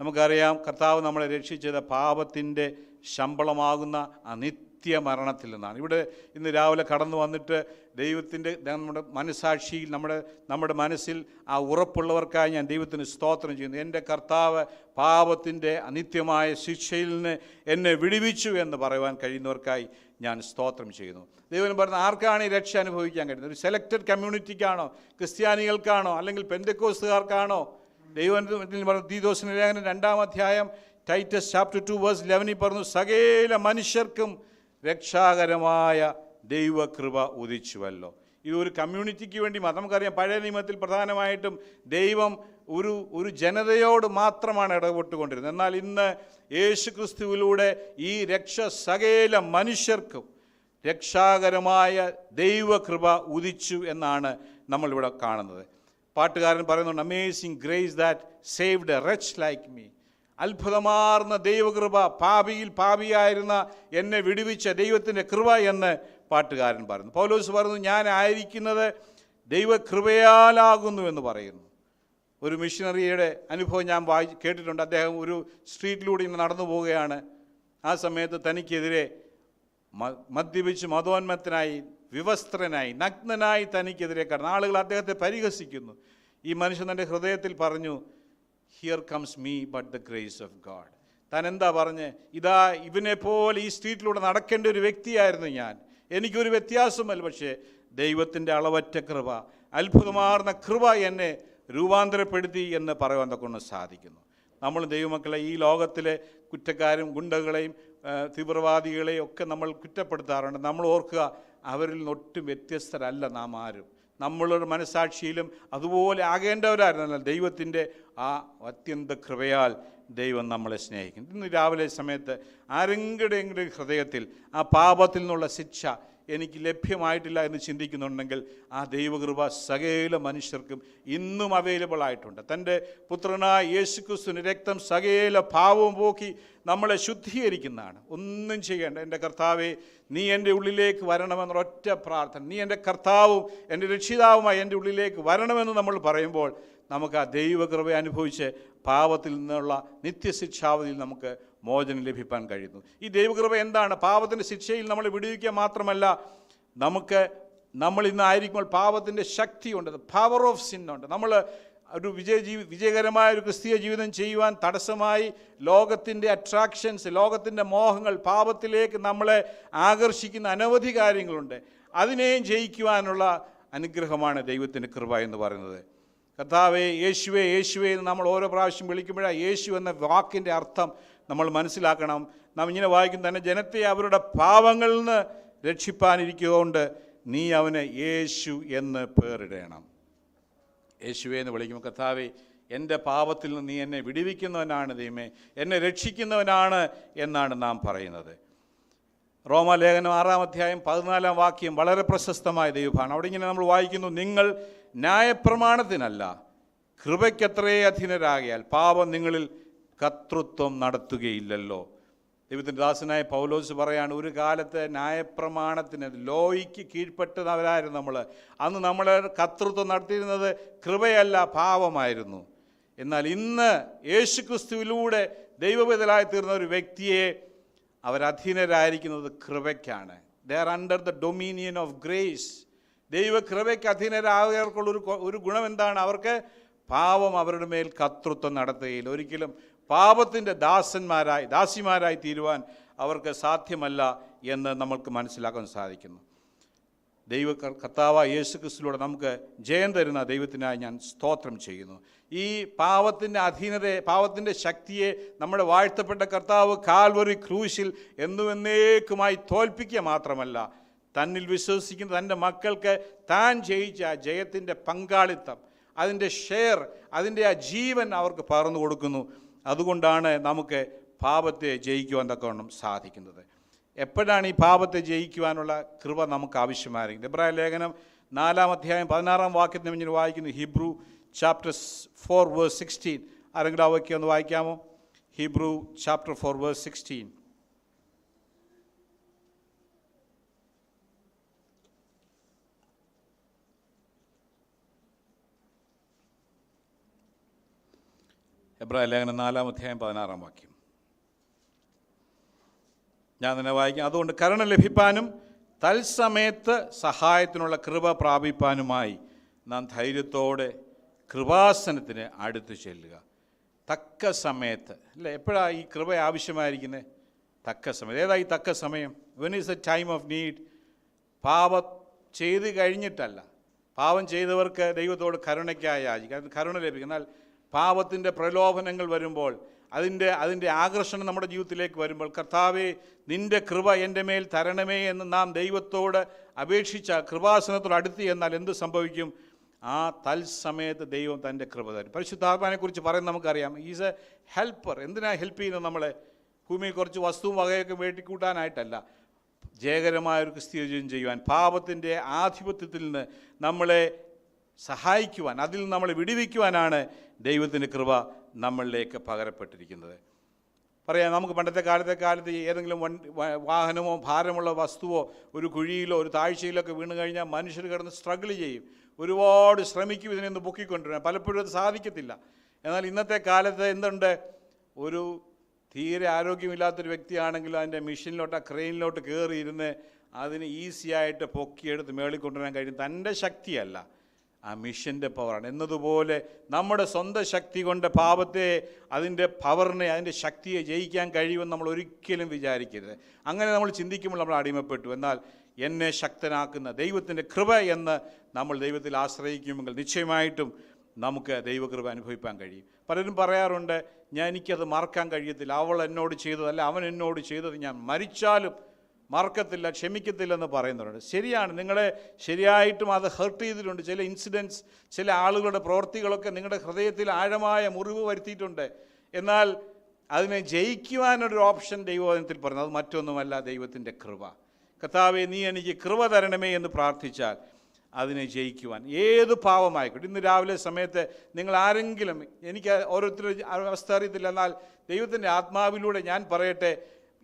Speaker 1: നമുക്കറിയാം കർത്താവ് നമ്മളെ രക്ഷിച്ചത് പാപത്തിന്റെ ശമ്പളമാകുന്ന ആ നിത്യമരണത്തിൽ നിന്നാണ്. ഇവിടെ ഇന്ന് രാവിലെ കടന്നു വന്നിട്ട് ദൈവത്തിന്റെ നമ്മുടെ മനസാക്ഷിയിൽ നമ്മുടെ നമ്മുടെ മനസ്സിൽ ആ ഉറപ്പുള്ളവർക്കായി ഞാൻ ദൈവത്തിന് സ്തോത്രം ചെയ്യുന്നു. എന്റെ കർത്താവ് പാപത്തിന്റെ അനിത്യമായ ശിക്ഷയിൽ നിന്ന് എന്നെ വിടുവിച്ചു എന്ന് പറയുവാൻ കഴിയുന്നവർക്കായി ഞാൻ സ്തോത്രം ചെയ്യുന്നു. ദൈവം പറഞ്ഞ ആർക്കാണ് ഈ രക്ഷ അനുഭവിക്കാൻ കഴിയുന്നത്? ഒരു സെലക്റ്റഡ് കമ്മ്യൂണിറ്റിക്കാണോ? ക്രിസ്ത്യാനികൾക്കാണോ? അല്ലെങ്കിൽ പെന്തക്കോസുകാർക്കാണോ ദൈവത്തിൽ പറഞ്ഞു ദീദോസിന് ലേഖനം രണ്ടാം അധ്യായം ടൈറ്റസ് ചാപ്റ്റർ ടു വേഴ്സ് ലെവനിൽ പറഞ്ഞു സകല മനുഷ്യർക്കും രക്ഷാകരമായ ദൈവകൃപ ഉദിച്ചുവല്ലോ. ഇത് ഒരു കമ്മ്യൂണിറ്റിക്ക് വേണ്ടി മാത്രം. നമുക്കറിയാം പഴയ നിയമത്തിൽ പ്രധാനമായിട്ടും ദൈവം ഒരു ഒരു ജനതയോട് മാത്രമാണ് ഇടപെട്ടുകൊണ്ടിരുന്നത്. എന്നാൽ ഇന്ന് യേശു ക്രിസ്തുവിലൂടെ ഈ രക്ഷ സകല മനുഷ്യർക്കും രക്ഷാകരമായ ദൈവകൃപ ഉദിച്ചു എന്നാണ് നമ്മളിവിടെ കാണുന്നത്. പാട്ടുകാരൻ പറയുന്നുണ്ട് amazing grace that saved a wretch like me അത്ഭുതമാർന്ന ദൈവകൃപ പാപിയിൽ പാപിയായിരുന്ന എന്നെ വിടുവിച്ച ദൈവത്തിന്റെ കൃപ എന്ന് പാട്ടുകാരൻ പറയുന്നു. പൗലോസ് പറയുന്നു ഞാൻ ആയിരിക്കുന്നത് ദൈവകൃപയാലാകുന്നു എന്ന് പറയുന്നു. ഒരു മിഷനറിയുടെ അനുഭവം ഞാൻ വായി കേട്ടിട്ടുണ്ട്. അദ്ദേഹം ഒരു സ്ട്രീറ്റിലൂടെ ഇങ്ങനെ നടന്നു പോവുകയാണ്. ആ സമയത്ത് തനിക്കെതിരെ മദ്യപിച്ച് മതോന്മത്തനായി വിവസ്ത്രനായി നഗ്നനായി തനിക്കെതിരെ കടന്നു ആളുകൾ അദ്ദേഹത്തെ പരിഹസിക്കുന്നു. ഈ മനുഷ്യൻ തന്റെ ഹൃദയത്തിൽ പറഞ്ഞു here comes me but the grace of God താൻ എന്താ പറഞ്ഞ്? ഇതാ ഇവനെ പോലെ ഈ സ്ട്രീറ്റിലൂടെ നടക്കേണ്ട ഒരു വ്യക്തിയായിരുന്നു ഞാൻ. എനിക്കൊരു വ്യത്യാസമല്ല പക്ഷേ ദൈവത്തിന്റെ അളവറ്റ കൃപ അത്ഭുതമാർന്ന കൃപ എന്നെ രൂപാന്തരപ്പെടുത്തി എന്ന് പറയുവാൻ കൊണ്ട് സാധിക്കുന്നു. നമ്മൾ ദൈവമക്കളെ ഈ ലോകത്തിലെ കുറ്റക്കാരും ഗുണ്ടകളെയും തീവ്രവാദികളെയും ഒക്കെ നമ്മൾ കുറ്റപ്പെടുത്താറുണ്ട്. നമ്മൾ ഓർക്കുക അവരിൽ നിന്നൊട്ടും വ്യത്യസ്തരല്ല നാം ആരും. നമ്മളുടെ മനസാക്ഷിയിലും അതുപോലെ ആകേണ്ടവരായിരുന്നു ദൈവത്തിന്റെ ആ അത്യന്ത കൃപയാൽ ദൈവം നമ്മളെ സ്നേഹിക്കുന്നു. ഇന്ന് രാവിലെ സമയത്ത് ആരെങ്കിലും ഹൃദയത്തിൽ ആ പാപത്തിൽ നിന്നുള്ള ശിക്ഷ എനിക്ക് ലഭ്യമായിട്ടില്ല എന്ന് ചിന്തിക്കുന്നുണ്ടെങ്കിൽ ആ ദൈവകൃപ സകല മനുഷ്യർക്കും ഇന്നും അവൈലബിൾ ആയിട്ടുണ്ട്. തന്റെ പുത്രനായ യേശുക്രിസ്തുവിന് രക്തം സകല ഭാവവും പോക്കി നമ്മളെ ശുദ്ധീകരിക്കുന്നതാണ്. ഒന്നും ചെയ്യേണ്ട. എന്റെ കർത്താവെ നീ എന്റെ ഉള്ളിലേക്ക് വരണമെന്നൊരൊറ്റ പ്രാർത്ഥന നീ എന്റെ കർത്താവും എന്റെ രക്ഷിതാവുമായി എന്റെ ഉള്ളിലേക്ക് വരണമെന്ന് നമ്മൾ പറയുമ്പോൾ നമുക്ക് ആ ദൈവകൃപ അനുഭവിച്ച് പാപത്തിൽ നിന്നുള്ള നിത്യശിക്ഷാവധിയിൽ നമുക്ക് മോചനം ലഭിക്കാൻ കഴിയുന്നു. ഈ ദൈവകൃപ എന്താണ്? പാപത്തിന്റെ ശിക്ഷയിൽ നമ്മൾ വിടുവിക്കുക മാത്രമല്ല നമുക്ക് നമ്മൾ ഇന്നായിരിക്കുമ്പോൾ പാപത്തിന്റെ ശക്തിയുണ്ട്. പവർ ഓഫ് സിൻ ഉണ്ട്. നമ്മൾ ഒരു വിജയ ജീവി വിജയകരമായ ഒരു ക്രിസ്തീയ ജീവിതം ചെയ്യുവാൻ തടസ്സമായി ലോകത്തിന്റെ അട്രാക്ഷൻസ് ലോകത്തിന്റെ മോഹങ്ങൾ പാപത്തിലേക്ക് നമ്മളെ ആകർഷിക്കുന്ന അനവധി കാര്യങ്ങളുണ്ട്. അതിനെയും ജയിക്കുവാനുള്ള അനുഗ്രഹമാണ് ദൈവത്തിന്റെ കൃപ എന്ന് പറയുന്നത്. കർത്താവെ യേശുവേ യേശുവേ എന്ന് നമ്മൾ ഓരോ പ്രാവശ്യം വിളിക്കുമ്പോഴാണ് യേശു എന്ന വാക്കിന്റെ അർത്ഥം നമ്മൾ മനസ്സിലാക്കണം. നാം ഇങ്ങനെ വായിക്കും തന്നെ ജനത്തെ അവരുടെ പാവങ്ങളിൽ നിന്ന് രക്ഷിപ്പാനിരിക്കുകൊണ്ട് നീ അവന് യേശു എന്ന് പേരിടണം. യേശുവെ എന്ന് വിളിക്കുമ്പോൾ കഥാവെ എന്റെ പാപത്തിൽ നിന്ന് നീ എന്നെ വിടിവിക്കുന്നവനാണ് ദൈവമേ എന്നെ രക്ഷിക്കുന്നവനാണ് എന്നാണ് നാം പറയുന്നത്. റോമാലേഖനം ആറാം അധ്യായം പതിനാലാം വാക്യം വളരെ പ്രശസ്തമായ ദൈവഭാണ് അവിടെ ഇങ്ങനെ നമ്മൾ വായിക്കുന്നു നിങ്ങൾ ന്യായപ്രമാണത്തിനല്ല കൃപയ്ക്കത്രേ അധീനരാകിയാൽ പാപം നിങ്ങളിൽ കർത്തൃത്വം നടത്തുകയില്ലല്ലോ. ദൈവത്തിന്റെ ദാസനായ പൗലോസ് പറയാണ് ഒരു കാലത്ത് ന്യായപ്രമാണത്തിന് ലോയ്ക്ക് കീഴ്പ്പെട്ടവരായിരുന്നു നമ്മൾ അന്ന് നമ്മൾ കർത്തൃത്വം നടത്തിയിരുന്നത് കൃപയല്ല ഭാവമായിരുന്നു എന്നാൽ ഇന്ന് യേശു ക്രിസ്തുവിലൂടെ ദൈവബദലായി തീർന്ന ഒരു വ്യക്തിയെ അവരധീനരായിരിക്കുന്നത് കൃപയ്ക്കാണ്. They are under the dominion of grace ദൈവകൃപയ്ക്ക് അധീനരായവർക്കുള്ള ഒരു ഒരു ഗുണം എന്താണ്? അവർക്ക് പാവം അവരുടെ മേൽ കർത്തൃത്വം നടത്തുകയില്ല. ഒരിക്കലും പാപത്തിന്റെ ദാസന്മാരായി ദാസിമാരായി തീരുവാൻ അവർക്ക് സാധ്യമല്ല എന്ന് നമ്മൾക്ക് മനസ്സിലാക്കാൻ സാധിക്കുന്നു. ദൈവ കർത്താവ യേശു ക്രിസ്തുവിലൂടെ നമുക്ക് ജയം തരുന്ന ദൈവത്തിനായി ഞാൻ സ്തോത്രം ചെയ്യുന്നു. ഈ പാവത്തിന്റെ അധീനതയെ പാവത്തിന്റെ ശക്തിയെ നമ്മുടെ വാഴ്ത്തപ്പെട്ട കർത്താവ് കാൽവറി ക്രൂശിൽ എന്നുവെന്നേക്കുമായി തോൽപ്പിക്കുക മാത്രമല്ല തന്നിൽ വിശ്വസിക്കുന്ന തന്റെ മക്കൾക്ക് താൻ ജയിച്ച ആ ജയത്തിന്റെ പങ്കാളിത്തം അതിന്റെ ഷെയർ അതിന്റെ ആ ജീവൻ അവർക്ക് പകർന്നു കൊടുക്കുന്നു. അതുകൊണ്ടാണ് നമുക്ക് പാപത്തെ ജയിക്കുവാൻ തക്കവണ്ണം സാധിക്കുന്നത്. എപ്പോഴാണ് ഈ പാപത്തെ ജയിക്കുവാനുള്ള കൃപ നമുക്ക് ആവശ്യമായിരിക്കുന്നത്? എബ്രായ ലേഖനം നാലാം അധ്യായം പതിനാറാം വാക്യത്തിന് മുന്നിൽ വായിക്കുന്നു. Hebrew chapter four verse sixteen ആരെങ്കിലും ആ ഒന്ന് വായിക്കാമോ? Hebrew chapter four verse sixteen എബ്രായ ലേഖനം നാലാം അധ്യായം പതിനാറാം വാക്യം. ഞാൻ തന്നെ വായിക്കാം. അതുകൊണ്ട് കരുണ ലഭിപ്പാനും തത്സമയത്ത് സഹായത്തിനുള്ള കൃപ പ്രാപിപ്പാനുമായി നാം ധൈര്യത്തോടെ കൃപാസനത്തിന് അടുത്ത് ചെല്ലുക. തക്ക സമയത്ത്. അല്ലേ? എപ്പോഴാണ് ഈ കൃപ ആവശ്യമായിരിക്കുന്നത് തക്ക സമയം. ഏതാ ഈ തക്ക സമയം? When is a time of need പാപം ചെയ്ത് കഴിഞ്ഞിട്ടല്ല. പാപം ചെയ്തവർക്ക് ദൈവത്തോട് കരുണയ്ക്കായി യാചിക്കുക. കരുണ ലഭിക്കും. എന്നാൽ പാപത്തിന്റെ പ്രലോഭനങ്ങൾ വരുമ്പോൾ അതിന്റെ അതിന്റെ ആകർഷണം നമ്മുടെ ജീവിതത്തിലേക്ക് വരുമ്പോൾ കർത്താവെ നിന്റെ കൃപ എന്റെ മേൽ തരണമേ എന്ന് നാം ദൈവത്തോട് അപേക്ഷിച്ച കൃപാസനത്തോട് അടുത്ത് എന്നാൽ എന്ത് സംഭവിക്കും? ആ തൽസമയത്ത് ദൈവം തന്റെ കൃപ തരും. പരിശുദ്ധാത്മാനെക്കുറിച്ച് പറയുന്നത് നമുക്കറിയാം. ഈസ് എ ഹെൽപ്പർ എന്തിനാണ് ഹെൽപ്പ് ചെയ്യുന്നത് നമ്മളെ? ഭൂമിയിൽ കുറച്ച് വസ്തുവും വകയൊക്കെ വേട്ടിക്കൂട്ടാനായിട്ടല്ല. ജയകരമായ ഒരു ക്രിസ്തീയ ജീവിതം ചെയ്യുവാൻ പാപത്തിന്റെ ആധിപത്യത്തിൽ നിന്ന് നമ്മളെ സഹായിക്കുവാൻ അതിൽ നമ്മൾ വിടുവിക്കുവാനാണ് ദൈവത്തിന്റെ കൃപ നമ്മളിലേക്ക് പകരപ്പെട്ടിരിക്കുന്നത്. പറയാം നമുക്ക് പണ്ടത്തെ കാലത്തെ കാലത്ത് ഏതെങ്കിലും വണ്ടി വാഹനമോ ഭാരമുള്ള വസ്തുവോ ഒരു കുഴിയിലോ ഒരു താഴ്ചയിലോ ഒക്കെ വീണ് കഴിഞ്ഞാൽ മനുഷ്യർ കിടന്ന് സ്ട്രഗിൾ ചെയ്യും. ഒരുപാട് ശ്രമിക്കും ഇതിനെ ഒന്ന് പൊക്കിക്കൊണ്ടിരുന്നത് പലപ്പോഴും അത് സാധിക്കത്തില്ല. എന്നാൽ ഇന്നത്തെ കാലത്ത് എന്തുണ്ട്? ഒരു തീരെ ആരോഗ്യമില്ലാത്തൊരു വ്യക്തിയാണെങ്കിൽ അതിന്റെ മെഷീനിലോട്ട് ആ ക്രെയിനിലോട്ട് കയറിയിരുന്ന് അതിന് ഈസിയായിട്ട് പൊക്കിയെടുത്ത് മേളിക്കൊണ്ടുവരാൻ കഴിയും. തന്റെ ശക്തിയല്ല. ആ മിഷന്റെ പവറാണ്. എന്നതുപോലെ നമ്മുടെ സ്വന്തം ശക്തി കൊണ്ട് പാപത്തെ അതിന്റെ പവറിനെ അതിന്റെ ശക്തിയെ ജയിക്കാൻ കഴിയുമെന്ന് നമ്മൾ ഒരിക്കലും വിചാരിക്കരുത്. അങ്ങനെ നമ്മൾ ചിന്തിക്കുമ്പോൾ നമ്മൾ അടിമപ്പെട്ടു. എന്നാൽ എന്നെ ശക്തനാക്കുന്ന ദൈവത്തിന്റെ കൃപ എന്ന് നമ്മൾ ദൈവത്തിൽ ആശ്രയിക്കുമെങ്കിൽ നിശ്ചയമായിട്ടും നമുക്ക് ദൈവകൃപ അനുഭവിക്കാൻ കഴിയും. പലരും പറയാറുണ്ട് ഞാൻ എനിക്കത് മറക്കാൻ കഴിയത്തില്ല. അവൾ എന്നോട് ചെയ്തതല്ല. അവൻ എന്നോട് ചെയ്തത് ഞാൻ മരിച്ചാലും മറക്കത്തില്ല ക്ഷമിക്കത്തില്ലെന്ന് പറയുന്നവരുണ്ട് ശരിയാണ് നിങ്ങളെ ശരിയായിട്ടും അത് ഹെർട്ട് ചെയ്തിട്ടുണ്ട്. ചില ഇൻസിഡൻസ് ചില ആളുകളുടെ പ്രവൃത്തികളൊക്കെ നിങ്ങളുടെ ഹൃദയത്തിൽ ആഴമായ മുറിവ് വരുത്തിയിട്ടുണ്ട്. എന്നാൽ അതിനെ ജയിക്കുവാനൊരു ഓപ്ഷൻ ദൈവവചനത്തിൽ പറഞ്ഞു അത് മറ്റൊന്നുമല്ല ദൈവത്തിന്റെ കൃപ. കർത്താവെ നീ എനിക്ക് കൃപ തരണമേ എന്ന് പ്രാർത്ഥിച്ചാൽ അതിനെ ജയിക്കുവാൻ. ഏത് പാവമായിക്കോട്ടെ ഇന്ന് രാവിലെ സമയത്ത് നിങ്ങൾ ആരെങ്കിലും എനിക്ക് ഓരോരുത്തരുടെ അവസ്ഥ അറിയത്തില്ല എന്നാൽ ദൈവത്തിന്റെ ആത്മാവിലൂടെ ഞാൻ പറയട്ടെ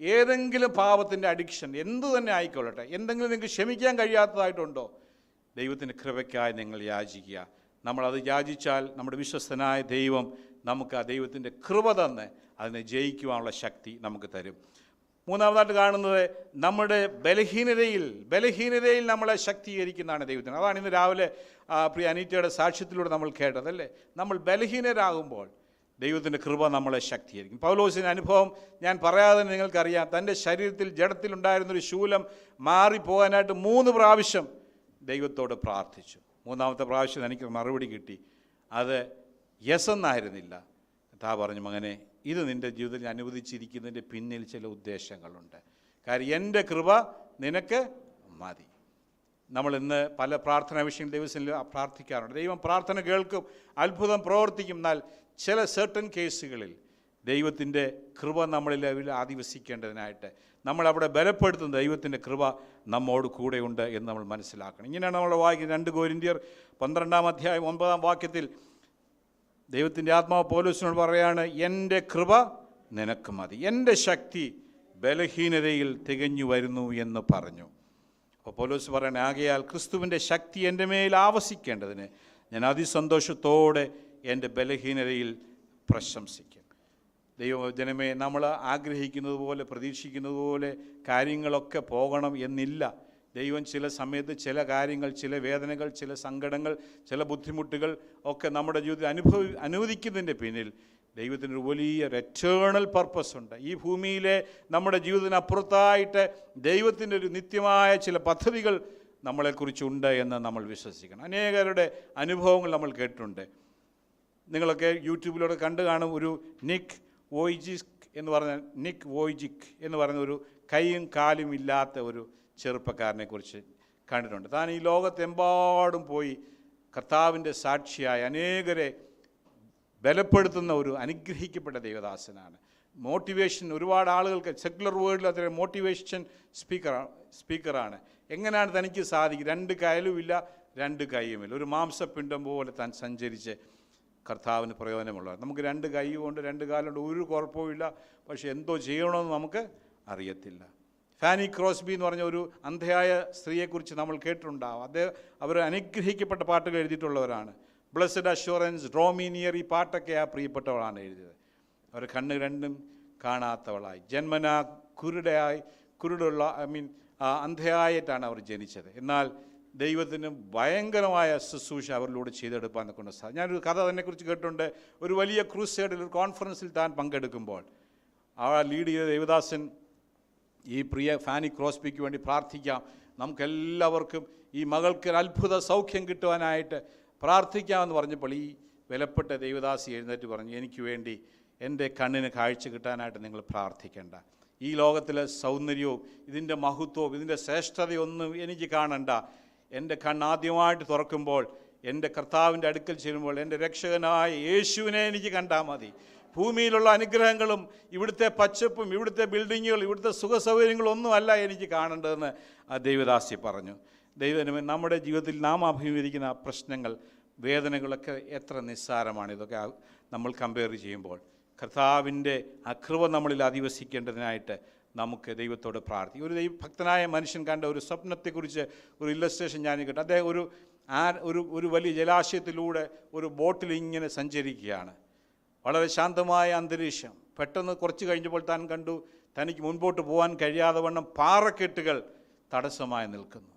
Speaker 1: ഏതെങ്കിലും പാപത്തിന്റെ അഡിക്ഷൻ എന്തു തന്നെ ആയിക്കൊള്ളട്ടെ എന്തെങ്കിലും നിങ്ങൾക്ക് ക്ഷമിക്കാൻ കഴിയാത്തതായിട്ടുണ്ടോ? ദൈവത്തിന്റെ കൃപയ്ക്കായി നിങ്ങൾ യാചിക്കുക. നമ്മളത് യാചിച്ചാൽ നമ്മുടെ വിശ്വസ്തനായ ദൈവം നമുക്ക് ആ ദൈവത്തിന്റെ കൃപ തന്നെ അതിനെ ജയിക്കുവാനുള്ള ശക്തി നമുക്ക് തരും. മൂന്നാമതായിട്ട് കാണുന്നത് നമ്മുടെ ബലഹീനതയിൽ ബലഹീനതയിൽ നമ്മളെ ശക്തീകരിക്കുന്നതാണ് ദൈവത്തിന്. അതാണ് ഇന്ന് രാവിലെ പ്രിയ അനീറ്റയുടെ സാക്ഷ്യത്തിലൂടെ നമ്മൾ കേട്ടതല്ലേ? നമ്മൾ ബലഹീനരാകുമ്പോൾ ദൈവത്തിന്റെ കൃപ നമ്മളെ ശക്തീകരിക്കും. പൗലോസിന്റെ അനുഭവം ഞാൻ പറയാതെ തന്നെ നിങ്ങൾക്കറിയാം. തന്റെ ശരീരത്തിൽ ജഡത്തിലുണ്ടായിരുന്നൊരു ശൂലം മാറിപ്പോകാനായിട്ട് മൂന്ന് പ്രാവശ്യം ദൈവത്തോട് പ്രാർത്ഥിച്ചു. മൂന്നാമത്തെ പ്രാവശ്യം എനിക്ക് മറുപടി കിട്ടി. അത് യെസ് എന്നായിരുന്നില്ല. താ പറഞ്ഞു മകനെ ഇത് നിന്റെ ജീവിതത്തിൽ അനുവദിച്ചിരിക്കുന്നതിന്റെ പിന്നിൽ ചില ഉദ്ദേശങ്ങളുണ്ട്. കാര്യം എന്റെ കൃപ നിനക്ക് മതി. നമ്മൾ ഇന്ന് പല പ്രാർത്ഥനാ വിഷയം ദൈവത്തിൽ പ്രാർത്ഥിക്കാറുണ്ട്. ദൈവം പ്രാർത്ഥന കേൾക്കും അത്ഭുതം പ്രവർത്തിക്കും. എന്നാൽ ചില സെർട്ടൻ കേസുകളിൽ ദൈവത്തിന്റെ കൃപ നമ്മളിൽ ആധിവസിക്കേണ്ടതിനായിട്ട് നമ്മളവിടെ ബലപ്പെടുത്തുന്ന ദൈവത്തിന്റെ കൃപ നമ്മോട് കൂടെയുണ്ട് എന്ന് നമ്മൾ മനസ്സിലാക്കണം. ഇങ്ങനെയാണ് നമ്മൾ വായിക്കുന്നത്. രണ്ട് കോരിന്ത്യർ പന്ത്രണ്ടാം അധ്യായം ഒൻപതാം വാക്യത്തിൽ ദൈവത്തിന്റെ ആത്മാവ് പോലീസിനോട് പറയാണ് എന്റെ കൃപ നിനക്ക് മതി. എന്റെ ശക്തി ബലഹീനതയിൽ തികഞ്ഞു വരുന്നു എന്ന് പറഞ്ഞു. അപ്പോൾ പോലീസ് പറയണേ ആകയാൽ ക്രിസ്തുവിന്റെ ശക്തി എന്റെ മേൽ ആവസിക്കേണ്ടതിന് ഞാൻ അതിസന്തോഷത്തോടെ എന്റെ ബലഹീനതയിൽ പ്രശംസിക്കും. ദൈവജനമേ നമ്മൾ ആഗ്രഹിക്കുന്നത് പോലെ പ്രതീക്ഷിക്കുന്നത് പോലെ കാര്യങ്ങളൊക്കെ പോകണം എന്നില്ല. ദൈവം ചില സമയത്ത് ചില കാര്യങ്ങൾ ചില വേദനകൾ ചില സങ്കടങ്ങൾ ചില ബുദ്ധിമുട്ടുകൾ ഒക്കെ നമ്മുടെ ജീവിതത്തിൽ അനുഭവി അനുവദിക്കുന്നതിന്റെ പിന്നിൽ ദൈവത്തിനൊരു വലിയ റെറ്റേണൽ പർപ്പസ് ഉണ്ട്. ഈ ഭൂമിയിലെ നമ്മുടെ ജീവിതത്തിനപ്പുറത്തായിട്ട് ദൈവത്തിന്റെ ഒരു നിത്യമായ ചില പദ്ധതികൾ നമ്മളെക്കുറിച്ചുണ്ട് എന്ന് നമ്മൾ വിശ്വസിക്കണം. അനേകരുടെ അനുഭവങ്ങൾ നമ്മൾ കേട്ടിട്ടുണ്ട്. നിങ്ങളൊക്കെ യൂട്യൂബിലൂടെ കണ്ടു കാണും ഒരു നിക് വോയ്ജിക് എന്ന് പറഞ്ഞ നിക് വോയ്ജിക് എന്ന് പറയുന്ന ഒരു കൈയും കാലും ഇല്ലാത്ത ഒരു ചെറുപ്പക്കാരനെക്കുറിച്ച് കണ്ടിട്ടുണ്ട്. താൻ ഈ ലോകത്തെമ്പാടും പോയി കർത്താവിന്റെ സാക്ഷിയായി അനേകരെ ബലപ്പെടുത്തുന്ന ഒരു അനുഗ്രഹിക്കപ്പെട്ട ദൈവദാസനാണ്. മോട്ടിവേഷൻ ഒരുപാട് ആളുകൾക്ക് സെക്കുലർ വേൾഡിൽ അത്ര മോട്ടിവേഷൻ സ്പീക്കറാണ് സ്പീക്കറാണ് എങ്ങനെയാണ് തനിക്ക് സാധിക്കുക? രണ്ട് കയലുമില്ല രണ്ട് കൈയുമില്ല. ഒരു മാംസപ്പിണ്ടം പോലെ താൻ സഞ്ചരിച്ച് കർത്താവിന് പ്രയോജനമുള്ള നമുക്ക് രണ്ട് കൈ കൊണ്ട് രണ്ട് കാലുകൊണ്ട് ഒരു കുഴപ്പമില്ല പക്ഷേ എന്തോ ചെയ്യണമെന്ന് നമുക്ക് അറിയത്തില്ല. ഫാനി ക്രോസ്ബി എന്ന് പറഞ്ഞ ഒരു അന്ധയായ സ്ത്രീയെക്കുറിച്ച് നമ്മൾ കേട്ടിട്ടുണ്ടാവും. അദ്ദേഹം അവർ അനുഗ്രഹിക്കപ്പെട്ട പാട്ടുകൾ എഴുതിയിട്ടുള്ളവരാണ്. ബ്ലസ്ഡ് അഷുറൻസ് ഡ്രോമീനിയർ ഈ പാട്ടൊക്കെ ആ പ്രിയപ്പെട്ടവളാണ് എഴുതിയത്. അവർ കണ്ണ് രണ്ടും കാണാത്തവളായി. ജന്മന കുരുടയായി കുരുടുള്ള ഐ മീൻ അന്ധയായിട്ടാണ് അവർ ജനിച്ചത്. എന്നാൽ ദൈവത്തിന് ഭയങ്കരമായ ശുശ്രൂഷ അവരിലൂടെ ചെയ്തെടുക്കാൻ കൊണ്ട് സാധിക്കും ഞാനൊരു കഥ അതിനെക്കുറിച്ച് കേട്ടിട്ടുണ്ട്. ഒരു വലിയ ക്രൂസൈഡിൽ ഒരു കോൺഫറൻസിൽ താൻ പങ്കെടുക്കുമ്പോൾ ആ ലീഡ് ചെയ്ത ദേവദാസൻ ഈ പ്രിയ ഫാനി ക്രോസ്ബിക്ക് വേണ്ടി പ്രാർത്ഥിക്കാം. നമുക്കെല്ലാവർക്കും ഈ മകൾക്ക് അത്ഭുത സൗഖ്യം കിട്ടുവാനായിട്ട് പ്രാർത്ഥിക്കാമെന്ന് പറഞ്ഞപ്പോൾ ഈ വിലപ്പെട്ട ദൈവദാസി എഴുന്നേറ്റ് പറഞ്ഞു എനിക്ക് വേണ്ടി എന്റെ കണ്ണിന് കാഴ്ച കിട്ടാനായിട്ട് നിങ്ങൾ പ്രാർത്ഥിക്കേണ്ട. ഈ ലോകത്തിലെ സൗന്ദര്യവും ഇതിന്റെ മഹത്വവും ഇതിന്റെ ശ്രേഷ്ഠതയൊന്നും എനിക്ക് കാണണ്ട. എന്റെ കണ്ണാദ്യമായിട്ട് തുറക്കുമ്പോൾ എന്റെ കർത്താവിന്റെ അടുക്കൽ ചെല്ലുമ്പോൾ എന്റെ രക്ഷകനായ യേശുവിനെ എനിക്ക് കണ്ടാൽ മതി. ഭൂമിയിലുള്ള അനുഗ്രഹങ്ങളും ഇവിടുത്തെ പച്ചപ്പും ഇവിടുത്തെ ബിൽഡിങ്ങുകൾ ഇവിടുത്തെ സുഖസൗകര്യങ്ങളും ഒന്നുമല്ല എനിക്ക് കാണേണ്ടതെന്ന് ദൈവദാസി പറഞ്ഞു. ദൈവമേ നമ്മുടെ ജീവിതത്തിൽ നാം അഭിമുഖീകരിക്കുന്ന പ്രശ്നങ്ങൾ വേദനകളൊക്കെ എത്ര നിസ്സാരമാണ്. ഇതൊക്കെ നമ്മൾ കമ്പയർ ചെയ്യുമ്പോൾ കർത്താവിന്റെ അകൃപ നമ്മളിൽ അധിവസിക്കേണ്ടതിനായിട്ട് നമുക്ക് ദൈവത്തോട് പ്രാർത്ഥിക്കും. ഒരു ദൈവ ഭക്തനായ മനുഷ്യൻ കണ്ട ഒരു സ്വപ്നത്തെക്കുറിച്ച് ഒരു ഇല്ലസ്ട്രേഷൻ ഞാൻ കേട്ടു അദ്ദേഹം ഒരു ആ ഒരു ഒരു വലിയ ജലാശയത്തിലൂടെ ഒരു ബോട്ടിൽ ഇങ്ങനെ സഞ്ചരിക്കുകയാണ്. വളരെ ശാന്തമായ അന്തരീക്ഷം. പെട്ടെന്ന് കുറച്ച് കഴിഞ്ഞപ്പോൾ താൻ കണ്ടു തനിക്ക് മുൻപോട്ട് പോകാൻ കഴിയാതെ വണ്ണം പാറക്കെട്ടുകൾ തടസ്സമായി നിൽക്കുന്നു.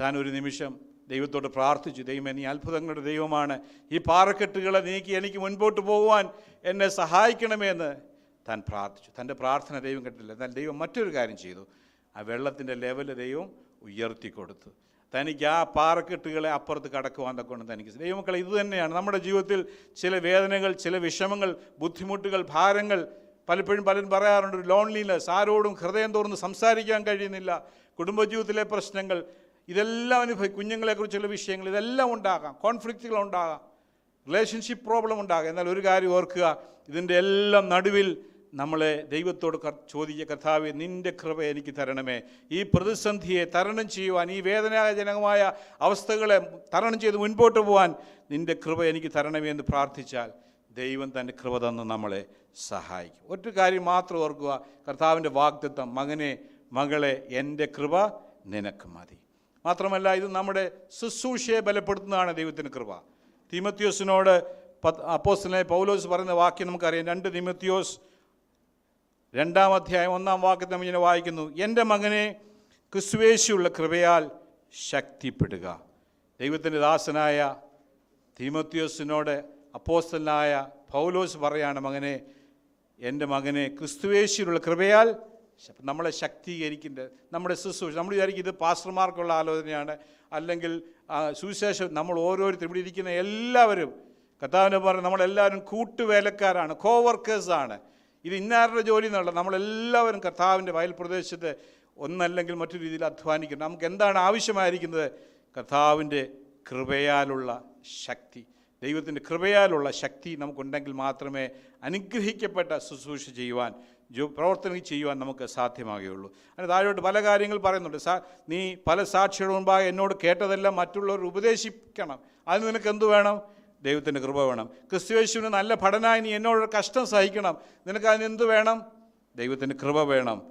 Speaker 1: താൻ ഒരു നിമിഷം ദൈവത്തോട് പ്രാർത്ഥിച്ചു ദൈവം നീ അത്ഭുതങ്ങളുടെ ദൈവമാണ്. ഈ പാറക്കെട്ടുകളെ നീക്കി എനിക്ക് മുൻപോട്ട് പോകുവാൻ എന്നെ സഹായിക്കണമേ എന്ന് താൻ പ്രാർത്ഥിച്ചു. തന്റെ പ്രാർത്ഥന ദൈവം കേട്ടില്ല എന്നാൽ ദൈവം മറ്റൊരു കാര്യം ചെയ്തു. ആ വെള്ളത്തിന്റെ ലെവൽ ദൈവം ഉയർത്തി കൊടുത്തു. തനിക്ക് ആ പാറക്കെട്ടുകളെ അപ്പുറത്ത് കടക്കുവാൻ തക്കൊണ്ട് തനിക്ക് ദൈവമക്കളെ ഇത് തന്നെയാണ്. നമ്മുടെ ജീവിതത്തിൽ ചില വേദനകൾ ചില വിഷമങ്ങൾ ബുദ്ധിമുട്ടുകൾ ഭാരങ്ങൾ പലപ്പോഴും പലരും പറയാറുണ്ട്. ലോൺലിനെസ് ആരോടും ഹൃദയം തുറന്ന് സംസാരിക്കാൻ കഴിയുന്നില്ല. കുടുംബജീവിതത്തിലെ പ്രശ്നങ്ങൾ ഇതെല്ലാം അനുഭവി കുഞ്ഞുങ്ങളെക്കുറിച്ചുള്ള വിഷയങ്ങൾ ഇതെല്ലാം ഉണ്ടാകാം. കോൺഫ്ലിക്റ്റുകൾ ഉണ്ടാകാം. റിലേഷൻഷിപ്പ് പ്രോബ്ലം ഉണ്ടാകാം. എന്നാൽ ഒരു കാര്യം ഓർക്കുക ഇതിന്റെ എല്ലാം നടുവിൽ നമ്മളെ ദൈവത്തോട് ചോദിച്ച കർത്താവെ നിന്റെ കൃപ എനിക്ക് തരണമേ. ഈ പ്രതിസന്ധിയെ തരണം ചെയ്യുവാൻ ഈ വേദനാജനകമായ അവസ്ഥകളെ തരണം ചെയ്ത് മുൻപോട്ട് പോകാൻ നിന്റെ കൃപ എനിക്ക് തരണമേ എന്ന് പ്രാർത്ഥിച്ചാൽ ദൈവം തന്റെ കൃപ തന്ന് നമ്മളെ സഹായിക്കും. ഒറ്റ കാര്യം മാത്രം ഓർക്കുക കർത്താവിന്റെ വാഗ്ദത്വം മകനെ മകളെ എന്റെ കൃപ നിനക്ക് മതി. മാത്രമല്ല ഇത് നമ്മുടെ ശുശ്രൂഷയെ ബലപ്പെടുത്തുന്നതാണ് ദൈവത്തിന്റെ കൃപ. തിമത്യോസിനോട് പത്ത് അപ്പോസ്തലനായ പൗലോസ് പറയുന്ന വാക്യം നമുക്കറിയാം. രണ്ട് തിമത്യോസ് രണ്ടാം അധ്യായം ഒന്നാം വാക്യത്തിൽ നമ്മൾ ഇങ്ങനെ വായിക്കുന്നു എന്റെ മകനെ ക്രിസ്വേശിയുള്ള കൃപയാൽ ശക്തിപ്പെടുക. ദൈവത്തിന്റെ ദാസനായ തീമത്യോസിനോട് അപ്പോസ്തലനായ പൗലോസ് പറയാണ് മകനെ എന്റെ മകനെ ക്രിസ്തുവേശിയിലുള്ള കൃപയാൽ നമ്മളെ ശക്തീകരിക്കേണ്ട നമ്മുടെ ശുശ്രൂഷ നമ്മൾ വിചാരിക്കും ഇത് പാസ്റ്റർമാർക്കുള്ള ആലോചനയാണ് അല്ലെങ്കിൽ സുവിശേഷം നമ്മൾ ഓരോരുത്തരും ഇവിടെ ഇരിക്കുന്ന എല്ലാവരും കഥാവിനെ പറഞ്ഞ് നമ്മളെല്ലാവരും കൂട്ടുവേലക്കാരാണ് കോവർക്കേഴ്സാണ് ഇത് ഇന്നാരുടെ ജോലി എന്നുള്ള നമ്മളെല്ലാവരും കർത്താവിന്റെ വയൽ പ്രദേശത്ത് ഒന്നല്ലെങ്കിൽ മറ്റൊരു രീതിയിൽ അധ്വാനിക്കണം നമുക്ക് എന്താണ് ആവശ്യമായിരിക്കുന്നത്? കർത്താവിന്റെ കൃപയാലുള്ള ശക്തി. ദൈവത്തിന്റെ കൃപയാലുള്ള ശക്തി നമുക്കുണ്ടെങ്കിൽ മാത്രമേ അനുഗ്രഹിക്കപ്പെട്ട ശുശ്രൂഷ ചെയ്യുവാൻ ജോ പ്രവർത്തനം ചെയ്യുവാൻ നമുക്ക് സാധ്യമാകുകയുള്ളൂ. അതിന് താഴോട്ട് പല കാര്യങ്ങൾ പറയുന്നുണ്ട്. സാ നീ പല സാക്ഷികളുടെ മുമ്പാകെ എന്നോട് കേട്ടതെല്ലാം മറ്റുള്ളവർ ഉപദേശിക്കണം. അതിന് നിനക്ക് എന്തു വേണം? ദൈവത്തിന്റെ കൃപ വേണം. ക്രിസ്തുവേശുവിന് നല്ല പഠനമായി നീ എന്നോട് കഷ്ടം സഹിക്കണം. നിനക്ക് അതിനെന്ത് വേണം? ദൈവത്തിന്റെ കൃപ വേണം.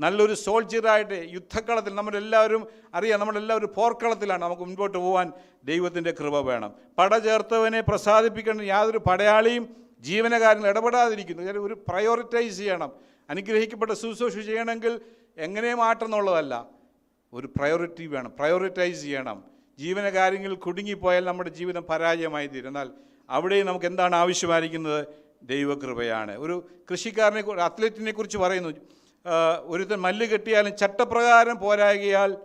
Speaker 1: നല്ലൊരു സോൾജിയറായിട്ട് യുദ്ധക്കളത്തിൽ നമ്മളെല്ലാവരും അറിയാം നമ്മളെല്ലാവരും പോർക്കളത്തിലാണ്. നമുക്ക് മുൻപോട്ട് പോകാൻ ദൈവത്തിന്റെ കൃപ വേണം. പട ചേർത്തവനെ പ്രസാദിപ്പിക്കേണ്ട യാതൊരു പടയാളിയും ജീവനകാരങ്ങൾ ഇടപെടാതിരിക്കുന്നു. ഒരു പ്രയോറിറ്റൈസ് ചെയ്യണം. അനുഗ്രഹിക്കപ്പെട്ട ശുശ്രൂഷ ചെയ്യണമെങ്കിൽ എങ്ങനെ മാറ്റം എന്നുള്ളതല്ല. ഒരു പ്രയോറിറ്റി വേണം. പ്രയോറിറ്റൈസ് ചെയ്യണം. ജീവനകാര്യങ്ങളിൽ കുടുങ്ങിപ്പോയാൽ നമ്മുടെ ജീവിതം പരാജയമായി തീരും എന്നാൽ അവിടെ നമുക്ക് എന്താണ് ആവശ്യമായിരിക്കുന്നത്? ദൈവകൃപയാണ്. ഒരു കൃഷിക്കാരനെ അത്ലറ്റിനെ കുറിച്ച് പറയുന്നു. ഒരു ഒരുത്തൻ മല്ല് കെട്ടിയാലും ചട്ടപ്രകാരം പോരാകിയാൽ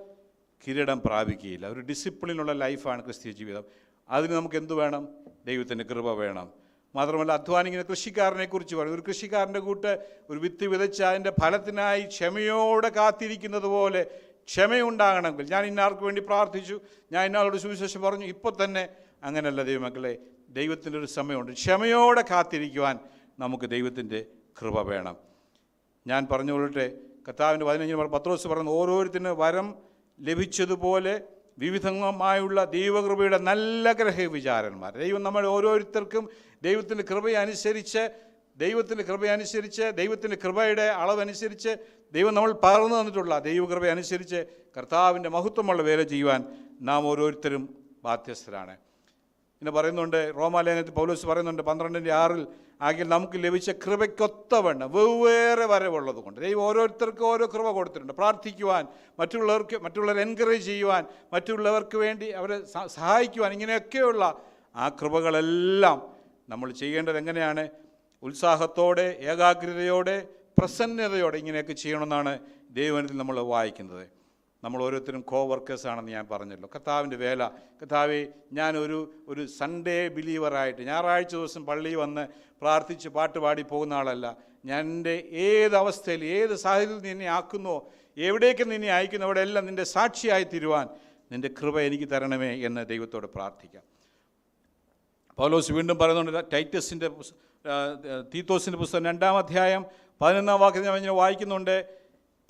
Speaker 1: കിരീടം പ്രാപിക്കുകയില്ല. ഒരു ഡിസിപ്ലിനുള്ള ലൈഫാണ് ക്രിസ്തീയ ജീവിതം. അതിന് നമുക്ക് എന്തു വേണം? ദൈവത്തിന്റെ കൃപ വേണം. മാത്രമല്ല അധ്വാനിക്കുന്ന കൃഷിക്കാരനെ കുറിച്ച് പറയും ഒരു കൃഷിക്കാരന്റെ കൂട്ട് ഒരു വിത്ത് വിതച്ച് അതിന്റെ ഫലത്തിനായി ക്ഷമയോടെ കാത്തിരിക്കുന്നത് പോലെ ക്ഷമയുണ്ടാകണമെങ്കിൽ ഞാൻ ഇന്നാർക്ക് വേണ്ടി പ്രാർത്ഥിച്ചു. ഞാൻ ഇന്നാളോട് സുവിശേഷം പറഞ്ഞു ഇപ്പോൾ തന്നെ അങ്ങനെയല്ല ദൈവമക്കളെ ദൈവത്തിന്റെ ഒരു സമയമുണ്ട്. ക്ഷമയോടെ കാത്തിരിക്കുവാൻ നമുക്ക് ദൈവത്തിന്റെ കൃപ വേണം. ഞാൻ പറഞ്ഞു കൊള്ളട്ടെ കർത്താവിന്റെ പതിനഞ്ചിന് പത്രോസ് പറഞ്ഞു ഓരോരുത്തരും വരം ലഭിച്ചതുപോലെ വിവിധമായുള്ള ദൈവകൃപയുടെ നല്ല ഗ്രഹ വിചാരന്മാർ ദൈവം നമ്മൾ ഓരോരുത്തർക്കും ദൈവത്തിന്റെ കൃപയനുസരിച്ച് ദൈവത്തിന്റെ കൃപയനുസരിച്ച് ദൈവത്തിന്റെ കൃപയുടെ അളവനുസരിച്ച് ദൈവം നമ്മൾ പകർന്നു തന്നിട്ടുള്ള ദൈവകൃപ അനുസരിച്ച് കർത്താവിന്റെ മഹത്വമുള്ള വേല ചെയ്യുവാൻ നാം ഓരോരുത്തരും ബാധ്യസ്ഥരാണ്. പിന്നെ പറയുന്നുണ്ട് റോമാലേഖനത്തിൽ പൗലോസ് പറയുന്നുണ്ട് പന്ത്രണ്ടിന്റെ ആറിൽ ആകിൽ നമുക്ക് ലഭിച്ച കൃപയ്ക്കൊത്തവണ്ണം വെവ്വേറെ വരവുള്ളത് കൊണ്ട് ദൈവം ഓരോരുത്തർക്കും ഓരോ കൃപ കൊടുത്തിട്ടുണ്ട്. പ്രാർത്ഥിക്കുവാൻ മറ്റുള്ളവർക്ക് മറ്റുള്ളവരെ എൻകറേജ് ചെയ്യുവാൻ മറ്റുള്ളവർക്ക് വേണ്ടി അവരെ സഹായിക്കുവാൻ ഇങ്ങനെയൊക്കെയുള്ള ആ കൃപകളെല്ലാം നമ്മൾ ചെയ്യേണ്ടത് എങ്ങനെയാണ്? ഉത്സാഹത്തോടെ ഏകാഗ്രതയോടെ പ്രസന്നതയോടെ ഇങ്ങനെയൊക്കെ ചെയ്യണമെന്നാണ് ദൈവനത്തിൽ നമ്മൾ വായിക്കുന്നത്. നമ്മൾ ഓരോരുത്തരും കോ വർക്കേഴ്സാണെന്ന് ഞാൻ പറഞ്ഞല്ലോ. കർത്താവിന്റെ വേല. കർത്താവെ ഞാനൊരു ഒരു സൺഡേ ബിലീവറായിട്ട് ഞായറാഴ്ച ദിവസം പള്ളി വന്ന് പ്രാർത്ഥിച്ച് പാട്ട് പാടി പോകുന്ന ആളല്ല. ഞാൻ എന്റെ ഏത് അവസ്ഥയിൽ ഏത് സാഹചര്യത്തിൽ നിന്നെ ആക്കുന്നോ എവിടേക്ക് നിന്നെ അയക്കുന്നോ അവിടെ എല്ലാം നിന്റെ സാക്ഷിയായി തീരുവാൻ നിന്റെ കൃപ എനിക്ക് തരണമേ എന്ന് ദൈവത്തോട് പ്രാർത്ഥിക്കാം. പൗലോസ് വീണ്ടും പറയുന്നുണ്ട് ടൈറ്റസിന്റെ തീത്തോസിന്റെ പുസ്തകം രണ്ടാം അധ്യായം പതിനൊന്നാം വാക്യം ഞാൻ ഇങ്ങനെ വായിക്കുന്നുണ്ട്.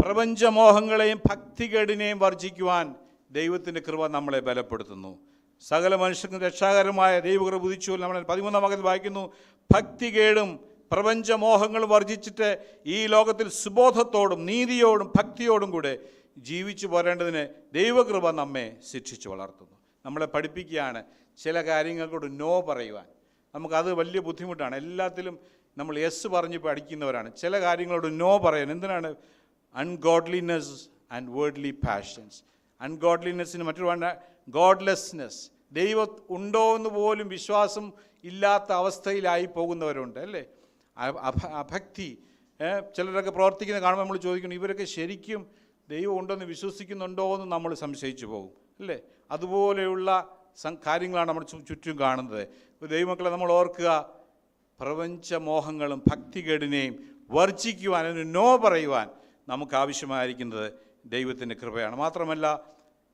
Speaker 1: പ്രപഞ്ചമോഹങ്ങളെയും ഭക്തികേടിനെയും വർജിക്കുവാൻ ദൈവത്തിന്റെ കൃപ നമ്മളെ ബലപ്പെടുത്തുന്നു. സകല മനുഷ്യർക്കും രക്ഷാകരമായ ദൈവകൃപ ഉദിച്ചു നമ്മൾ പതിമൂന്നാം വാക്യത്തിൽ വായിക്കുന്നു. ഭക്തികേടും പ്രപഞ്ചമോഹങ്ങളും വർജിച്ചിട്ട് ഈ ലോകത്തിൽ സുബോധത്തോടും നീതിയോടും ഭക്തിയോടും കൂടെ ജീവിച്ചു പോരേണ്ടതിന് ദൈവകൃപ നമ്മെ ശിക്ഷിച്ചു വളർത്തുന്നു. നമ്മളെ പഠിപ്പിക്കുകയാണ് ചില കാര്യങ്ങൾക്കോട് നോ പറയുവാൻ. നമുക്കത് വലിയ ബുദ്ധിമുട്ടാണ്. എല്ലാത്തിലും നമ്മൾ യെസ് പറഞ്ഞ് പഠിക്കുന്നവരാണ് ചില കാര്യങ്ങളോട് നോ പറയാൻ എന്തിനാണ്? അൺഗോഡ്ലിനെസ് ആൻഡ് വേർഡ്ലി പാഷൻസ് അൺഗോഡ്ലിനെസ്സിന് മറ്റൊരു വേണ്ട ഗോഡ്ലെസ്നെസ് ദൈവം ഉണ്ടോ എന്ന് പോലും വിശ്വാസം ഇല്ലാത്ത അവസ്ഥയിലായി പോകുന്നവരുണ്ട് അല്ലേ? അഭക്തി ചിലരൊക്കെ പ്രവർത്തിക്കുന്ന കാണുമ്പോൾ നമ്മൾ ചോദിക്കുന്നു ഇവരൊക്കെ ശരിക്കും ദൈവം ഉണ്ടെന്ന് വിശ്വസിക്കുന്നുണ്ടോ എന്ന് നമ്മൾ സംശയിച്ചു പോകും അല്ലേ? അതുപോലെയുള്ള കാര്യങ്ങളാണ് നമ്മൾ ചുറ്റും കാണുന്നത്. ദൈവമക്കളെ നമ്മൾ ഓർക്കുക പ്രപഞ്ചമോഹങ്ങളും ഭക്തികേടിനെയും വർജിക്കുവാൻ അതിന് നോ പറയുവാൻ നമുക്ക് ആവശ്യമായിരിക്കുന്നത് ദൈവത്തിന്റെ കൃപയാണ്. മാത്രമല്ല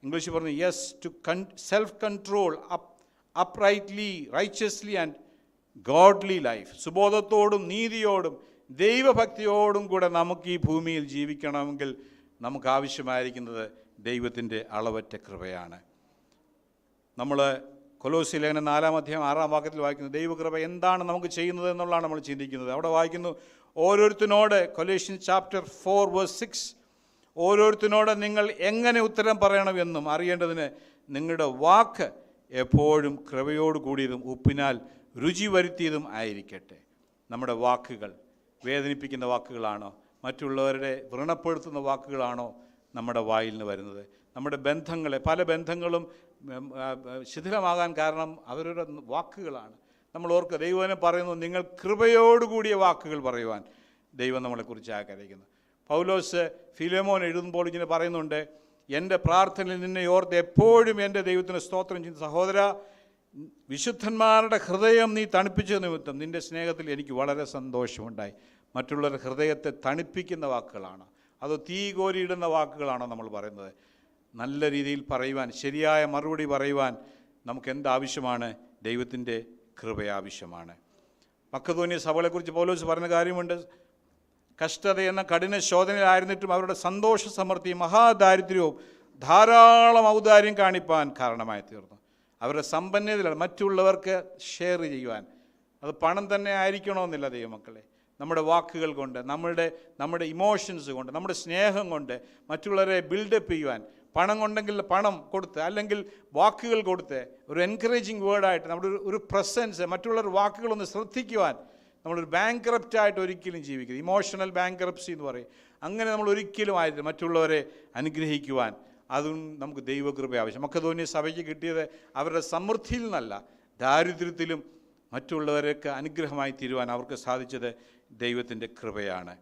Speaker 1: ഇംഗ്ലീഷിൽ പറഞ്ഞു yes to con self control up uprightly righteously and godly life സുബോധത്തോടും നീതിയോടും ദൈവഭക്തിയോടും കൂടെ നമുക്ക് ഈ ഭൂമിയിൽ ജീവിക്കണമെങ്കിൽ നമുക്ക് ആവശ്യമായിരിക്കുന്നത് ദൈവത്തിന്റെ അളവറ്റ കൃപയാണ്. നമ്മൾ കൊലോസി ലേഖനം നാലാം അധ്യായം ആറാം വാക്യത്തിൽ വായിക്കുന്നത് ദൈവകൃപ എന്താണ് നമുക്ക് ചെയ്യുന്നത് എന്നുള്ളതാണ് നമ്മൾ ചിന്തിക്കുന്നത്. അവിടെ വായിക്കുന്നു ഓരോരുത്തരോട് Colossian chapter four verse six ഓരോരുത്തരോട് നിങ്ങൾ എങ്ങനെ ഉത്തരം പറയണമെന്നും അറിയേണ്ടതിന് നിങ്ങളുടെ വാക്ക് എപ്പോഴും കൃപയോട് കൂടിയതും ഉപ്പിനാൽ രുചി വരുത്തിയതും ആയിരിക്കട്ടെ. നമ്മുടെ വാക്കുകൾ വേദനിപ്പിക്കുന്ന വാക്കുകളാണോ? മറ്റുള്ളവരുടെ വ്രണപ്പെടുത്തുന്ന വാക്കുകളാണോ നമ്മുടെ വായിൽ നിന്ന് വരുന്നത്? നമ്മുടെ ബന്ധങ്ങളെ പല ബന്ധങ്ങളും ശിഥിലമാകാൻ കാരണം അവരുടെ വാക്കുകളാണ്. നമ്മൾ ഓർക്കുക ദൈവനെ പറയുന്നു നിങ്ങൾ കൃപയോടുകൂടിയ വാക്കുകൾ പറയുവാൻ ദൈവം നമ്മളെക്കുറിച്ച് ആഗ്രഹിക്കുന്നു. പൗലോസ് ഫിലോമോൻ എഴുതുമ്പോൾ ഇങ്ങനെ പറയുന്നുണ്ട് എന്റെ പ്രാർത്ഥനയിൽ നിന്നെ ഓർത്ത് എപ്പോഴും എന്റെ ദൈവത്തിന് സ്തോത്രം ചെയ്യുന്ന. സഹോദര വിശുദ്ധന്മാരുടെ ഹൃദയം നീ തണുപ്പിച്ച നിമിത്തം നിന്റെ സ്നേഹത്തിൽ എനിക്ക് വളരെ സന്തോഷമുണ്ടായി. മറ്റുള്ളവരുടെ ഹൃദയത്തെ തണുപ്പിക്കുന്ന വാക്കുകളാണ്. അതോ തീ കോരിയിടുന്ന വാക്കുകളാണോ നമ്മൾ പറയുന്നത്? നല്ല രീതിയിൽ പറയുവാൻ ശരിയായ മറുപടി പറയുവാൻ നമുക്ക് എന്താവശ്യമാണ് ദൈവത്തിന്റെ കൃപ ആവശ്യമാണ് മക്കതോന്യ സഭകളെക്കുറിച്ച് പൗലോസ് പറഞ്ഞ കാര്യമുണ്ട്. കഷ്ടത എന്ന കഠിന ശോധനയിലായിരുന്നിട്ടും അവരുടെ സന്തോഷ സമൃദ്ധിയും മഹാദാരിദ്ര്യവും ധാരാളം ഔദാര്യം കാണിപ്പാൻ കാരണമായി തീർന്നു. അവരുടെ സമ്പന്നതയിലാണ് മറ്റുള്ളവർക്ക് ഷെയർ ചെയ്യുവാൻ. അത് പണം തന്നെ ആയിരിക്കണമെന്നില്ല ദൈവമക്കളെ.
Speaker 2: നമ്മുടെ വാക്കുകൾ കൊണ്ട് നമ്മളുടെ നമ്മുടെ ഇമോഷൻസ് കൊണ്ട് നമ്മുടെ സ്നേഹം കൊണ്ട് മറ്റുള്ളവരെ ബിൽഡപ്പ് ചെയ്യുവാൻ പണം കൊണ്ടെങ്കിൽ പണം കൊടുത്ത് അല്ലെങ്കിൽ വാക്കുകൾ കൊടുത്ത് ഒരു എൻകറേജിങ് വേർഡായിട്ട് നമ്മുടെ ഒരു- ഒരു പ്രസൻസ് മറ്റുള്ളവർ വാക്കുകളൊന്ന് ശ്രദ്ധിക്കുവാൻ നമ്മളൊരു ബാങ്ക്രപ്റ്റ് ആയിട്ട് ഒരിക്കലും ജീവിക്കരുത്. ഇമോഷണൽ ബാങ്ക്രപ്സി എന്ന് പറയും. അങ്ങനെ നമ്മൾ ഒരിക്കലും ആയിരുന്നു മറ്റുള്ളവരെ അനുഗ്രഹിക്കുവാൻ അതും നമുക്ക് ദൈവകൃപ ആവശ്യം. മക്കതോന്യ സഭയ്ക്ക് കിട്ടിയത് അവരുടെ സമൃദ്ധിയിൽ നിന്നല്ല ദാരിദ്ര്യത്തിലും മറ്റുള്ളവരൊക്കെ അനുഗ്രഹമായി തീരുവാൻ അവർക്ക് സാധിച്ചത് ദൈവത്തിന്റെ കൃപയാണ്.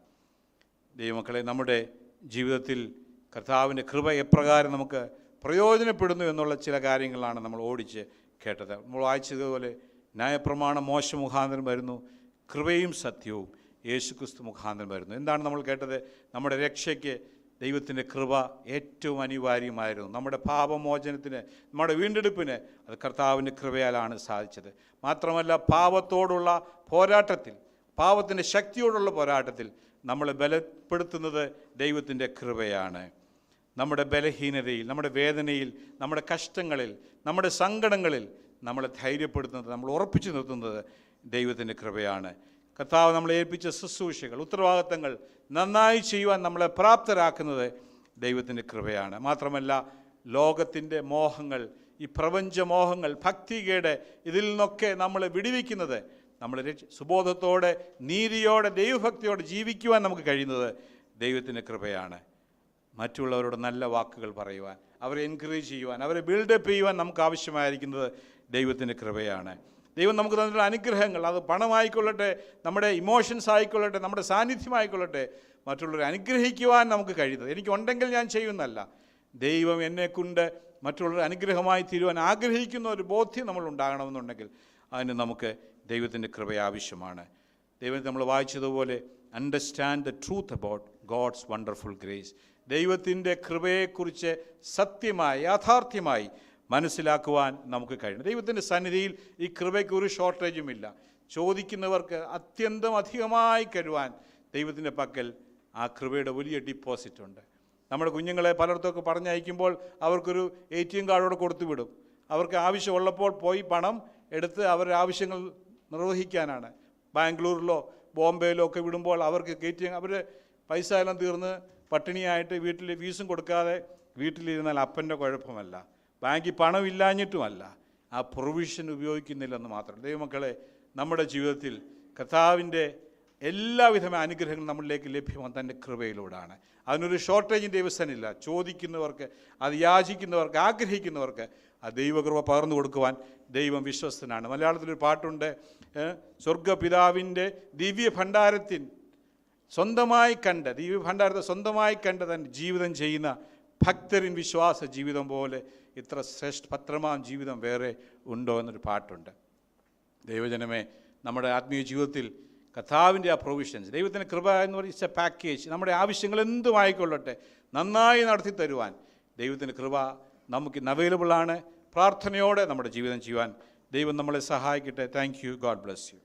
Speaker 2: ദൈവമക്കളെ നമ്മുടെ ജീവിതത്തിൽ കർത്താവിന്റെ കൃപ എപ്രകാരം നമുക്ക് പ്രയോജനപ്പെടുന്നു എന്നുള്ള ചില കാര്യങ്ങളാണ് നമ്മൾ ഓടിച്ച് കേട്ടത്. നമ്മൾ വായിച്ചതുപോലെ ന്യായപ്രമാണം മോശ മുഖാന്തരം വരുന്നു കൃപയും സത്യവും. യേശുക്രിസ്തു മുഖാന്തരം വരുന്നു. എന്താണ് നമ്മൾ കേട്ടത്? നമ്മുടെ രക്ഷയ്ക്ക് ദൈവത്തിന്റെ കൃപ ഏറ്റവും അനിവാര്യമായിരുന്നു. നമ്മുടെ പാപമോചനത്തിന് നമ്മുടെ വീണ്ടെടുപ്പിന് അത് കർത്താവിന്റെ കൃപയാലാണ് സാധിച്ചത്. മാത്രമല്ല പാപത്തോടുള്ള പോരാട്ടത്തിൽ പാപത്തിന്റെ ശക്തിയോടുള്ള പോരാട്ടത്തിൽ നമ്മളെ ബലപ്പെടുത്തുന്നത് ദൈവത്തിന്റെ കൃപയാണ്. നമ്മുടെ ബലഹീനതയിൽ നമ്മുടെ വേദനയിൽ നമ്മുടെ കഷ്ടങ്ങളിൽ നമ്മുടെ സങ്കടങ്ങളിൽ നമ്മളെ ധൈര്യപ്പെടുത്തുന്നത് നമ്മൾ ഉറപ്പിച്ചു നിർത്തുന്നത് ദൈവത്തിന്റെ കൃപയാണ്. കർത്താവ് നമ്മളെ ഏൽപ്പിച്ച ശുശ്രൂഷകൾ ഉത്തരവാദിത്തങ്ങൾ നന്നായി ചെയ്യുവാൻ നമ്മളെ പ്രാപ്തരാക്കുന്നത് ദൈവത്തിന്റെ കൃപയാണ്. മാത്രമല്ല ലോകത്തിന്റെ മോഹങ്ങൾ ഈ പ്രപഞ്ചമോഹങ്ങൾ ഭക്തികയുടെ ഇതിൽ നിന്നൊക്കെ നമ്മളെ വിടിവിക്കുന്നത് നമ്മൾ സുബോധത്തോടെ നീതിയോടെ ദൈവഭക്തിയോടെ ജീവിക്കുവാൻ നമുക്ക് കഴിയുന്നത് ദൈവത്തിന്റെ കൃപയാണ്. മറ്റുള്ളവരോട് നല്ല വാക്കുകൾ പറയുവാൻ അവരെ എൻകറേജ് ചെയ്യുവാൻ അവരെ ബിൽഡപ്പ് ചെയ്യുവാൻ നമുക്ക് ആവശ്യമായിരിക്കുന്നത് ദൈവത്തിന്റെ കൃപയാണ്. ദൈവം നമുക്ക് തന്നിട്ടുള്ള അനുഗ്രഹങ്ങൾ അത് പണമായിക്കൊള്ളട്ടെ നമ്മുടെ ഇമോഷൻസ് ആയിക്കൊള്ളട്ടെ നമ്മുടെ സാന്നിധ്യമായിക്കൊള്ളട്ടെ മറ്റുള്ളവരെ അനുഗ്രഹിക്കുവാൻ നമുക്ക് കഴിയുന്നത്. എനിക്കുണ്ടെങ്കിൽ ഞാൻ ചെയ്യുന്നല്ല ദൈവം എന്നെക്കൊണ്ട് മറ്റുള്ളവരെ അനുഗ്രഹമായി തീരുവാൻ ആഗ്രഹിക്കുന്ന ഒരു ബോധ്യം നമ്മൾ ഉണ്ടാകണമെന്നുണ്ടെങ്കിൽ അതിന് നമുക്ക് ദൈവത്തിന്റെ കൃപ ആവശ്യമാണ്. ദൈവത്തെ നമ്മൾ വായിച്ചതുപോലെ understand the truth about God's wonderful grace ദൈവത്തിന്റെ കൃപയെക്കുറിച്ച് സത്യമായി യാഥാർത്ഥ്യമായി മനസ്സിലാക്കുവാൻ നമുക്ക് കഴിയണം. ദൈവത്തിന്റെ സന്നിധിയിൽ ഈ കൃപയ്ക്ക് ഒരു ഷോർട്ടേജുമില്ല ചോദിക്കുന്നവർക്ക് അത്യന്തം അധികമായി കഴിവാൻ ദൈവത്തിന്റെ പക്കൽ ആ കൃപയുടെ വലിയ ഡിപ്പോസിറ്റ് ഉണ്ട്. നമ്മുടെ കുഞ്ഞുങ്ങളെ പലയിടത്തൊക്കെ പറഞ്ഞയക്കുമ്പോൾ അവർക്കൊരു എ ടി എം കാർഡോടെ കൊടുത്തു വിടും അവർക്ക് ആവശ്യമുള്ളപ്പോൾ പോയി പണം എടുത്ത് അവരുടെ ആവശ്യങ്ങൾ നിർവഹിക്കാനാണ്. ബാംഗ്ലൂരിലോ ബോംബെയിലോ ഒക്കെ വിടുമ്പോൾ അവർക്ക് കയറ്റി അവർ പൈസ എല്ലാം തീർന്ന് പട്ടിണിയായിട്ട് വീട്ടിൽ ഫീസും കൊടുക്കാതെ വീട്ടിലിരുന്നാൽ അപ്പന്റെ കുഴപ്പമല്ല. ബാങ്കിൽ പണമില്ലാഞ്ഞിട്ടുമല്ല ആ പ്രൊവിഷൻ ഉപയോഗിക്കുന്നില്ലെന്ന് മാത്രം. ദൈവമക്കളെ നമ്മുടെ ജീവിതത്തിൽ കർത്താവിന്റെ എല്ലാവിധമായ അനുഗ്രഹങ്ങളും നമ്മളിലേക്ക് ലഭ്യമാണ് തന്റെ കൃപയിലൂടെയാണ്. അതിനൊരു ഷോർട്ടേജ് ദൈവസ്ഥനില്ല ചോദിക്കുന്നവർക്ക് അത് യാചിക്കുന്നവർക്ക് ആഗ്രഹിക്കുന്നവർക്ക് ആ ദൈവകൃപ പകർന്നു കൊടുക്കുവാൻ ദൈവം വിശ്വസ്തനാണ്. മലയാളത്തിലൊരു പാട്ടുണ്ട് സ്വർഗപിതാവിന്റെ ദിവ്യ ഭണ്ഡാരത്തിൻ സ്വന്തമായി കണ്ട് ദിവ്യ ഭണ്ഡാരത്തെ സ്വന്തമായി കണ്ട് തന്റെ ജീവിതം ചെയ്യുന്ന ഭക്തരിൻ വിശ്വാസ ജീവിതം പോലെ ഇത്ര ശ്രേഷ്ഠ പത്രമാം ജീവിതം വേറെ ഉണ്ടോ എന്നൊരു പാട്ടുണ്ട്. ദൈവജനമേ നമ്മുടെ ആത്മീയ ജീവിതത്തിൽ കഥാവിന്റെ ആ പ്രൊവിഷൻസ് ദൈവത്തിന്റെ കൃപ എന്ന് പറയുന്ന പാക്കേജ് നമ്മുടെ ആവശ്യങ്ങൾ എന്തുമായിക്കൊള്ളട്ടെ നന്നായി നടത്തി തരുവാൻ ദൈവത്തിന്റെ കൃപ നമുക്ക് ഇന്ന് അവൈലബിളാണ് പ്രാർത്ഥനയോടെ നമ്മുടെ ജീവിതം ചെയ്യുവാൻ ദൈവം നമ്മളെ സഹായിക്കട്ടെ. Thank you God bless you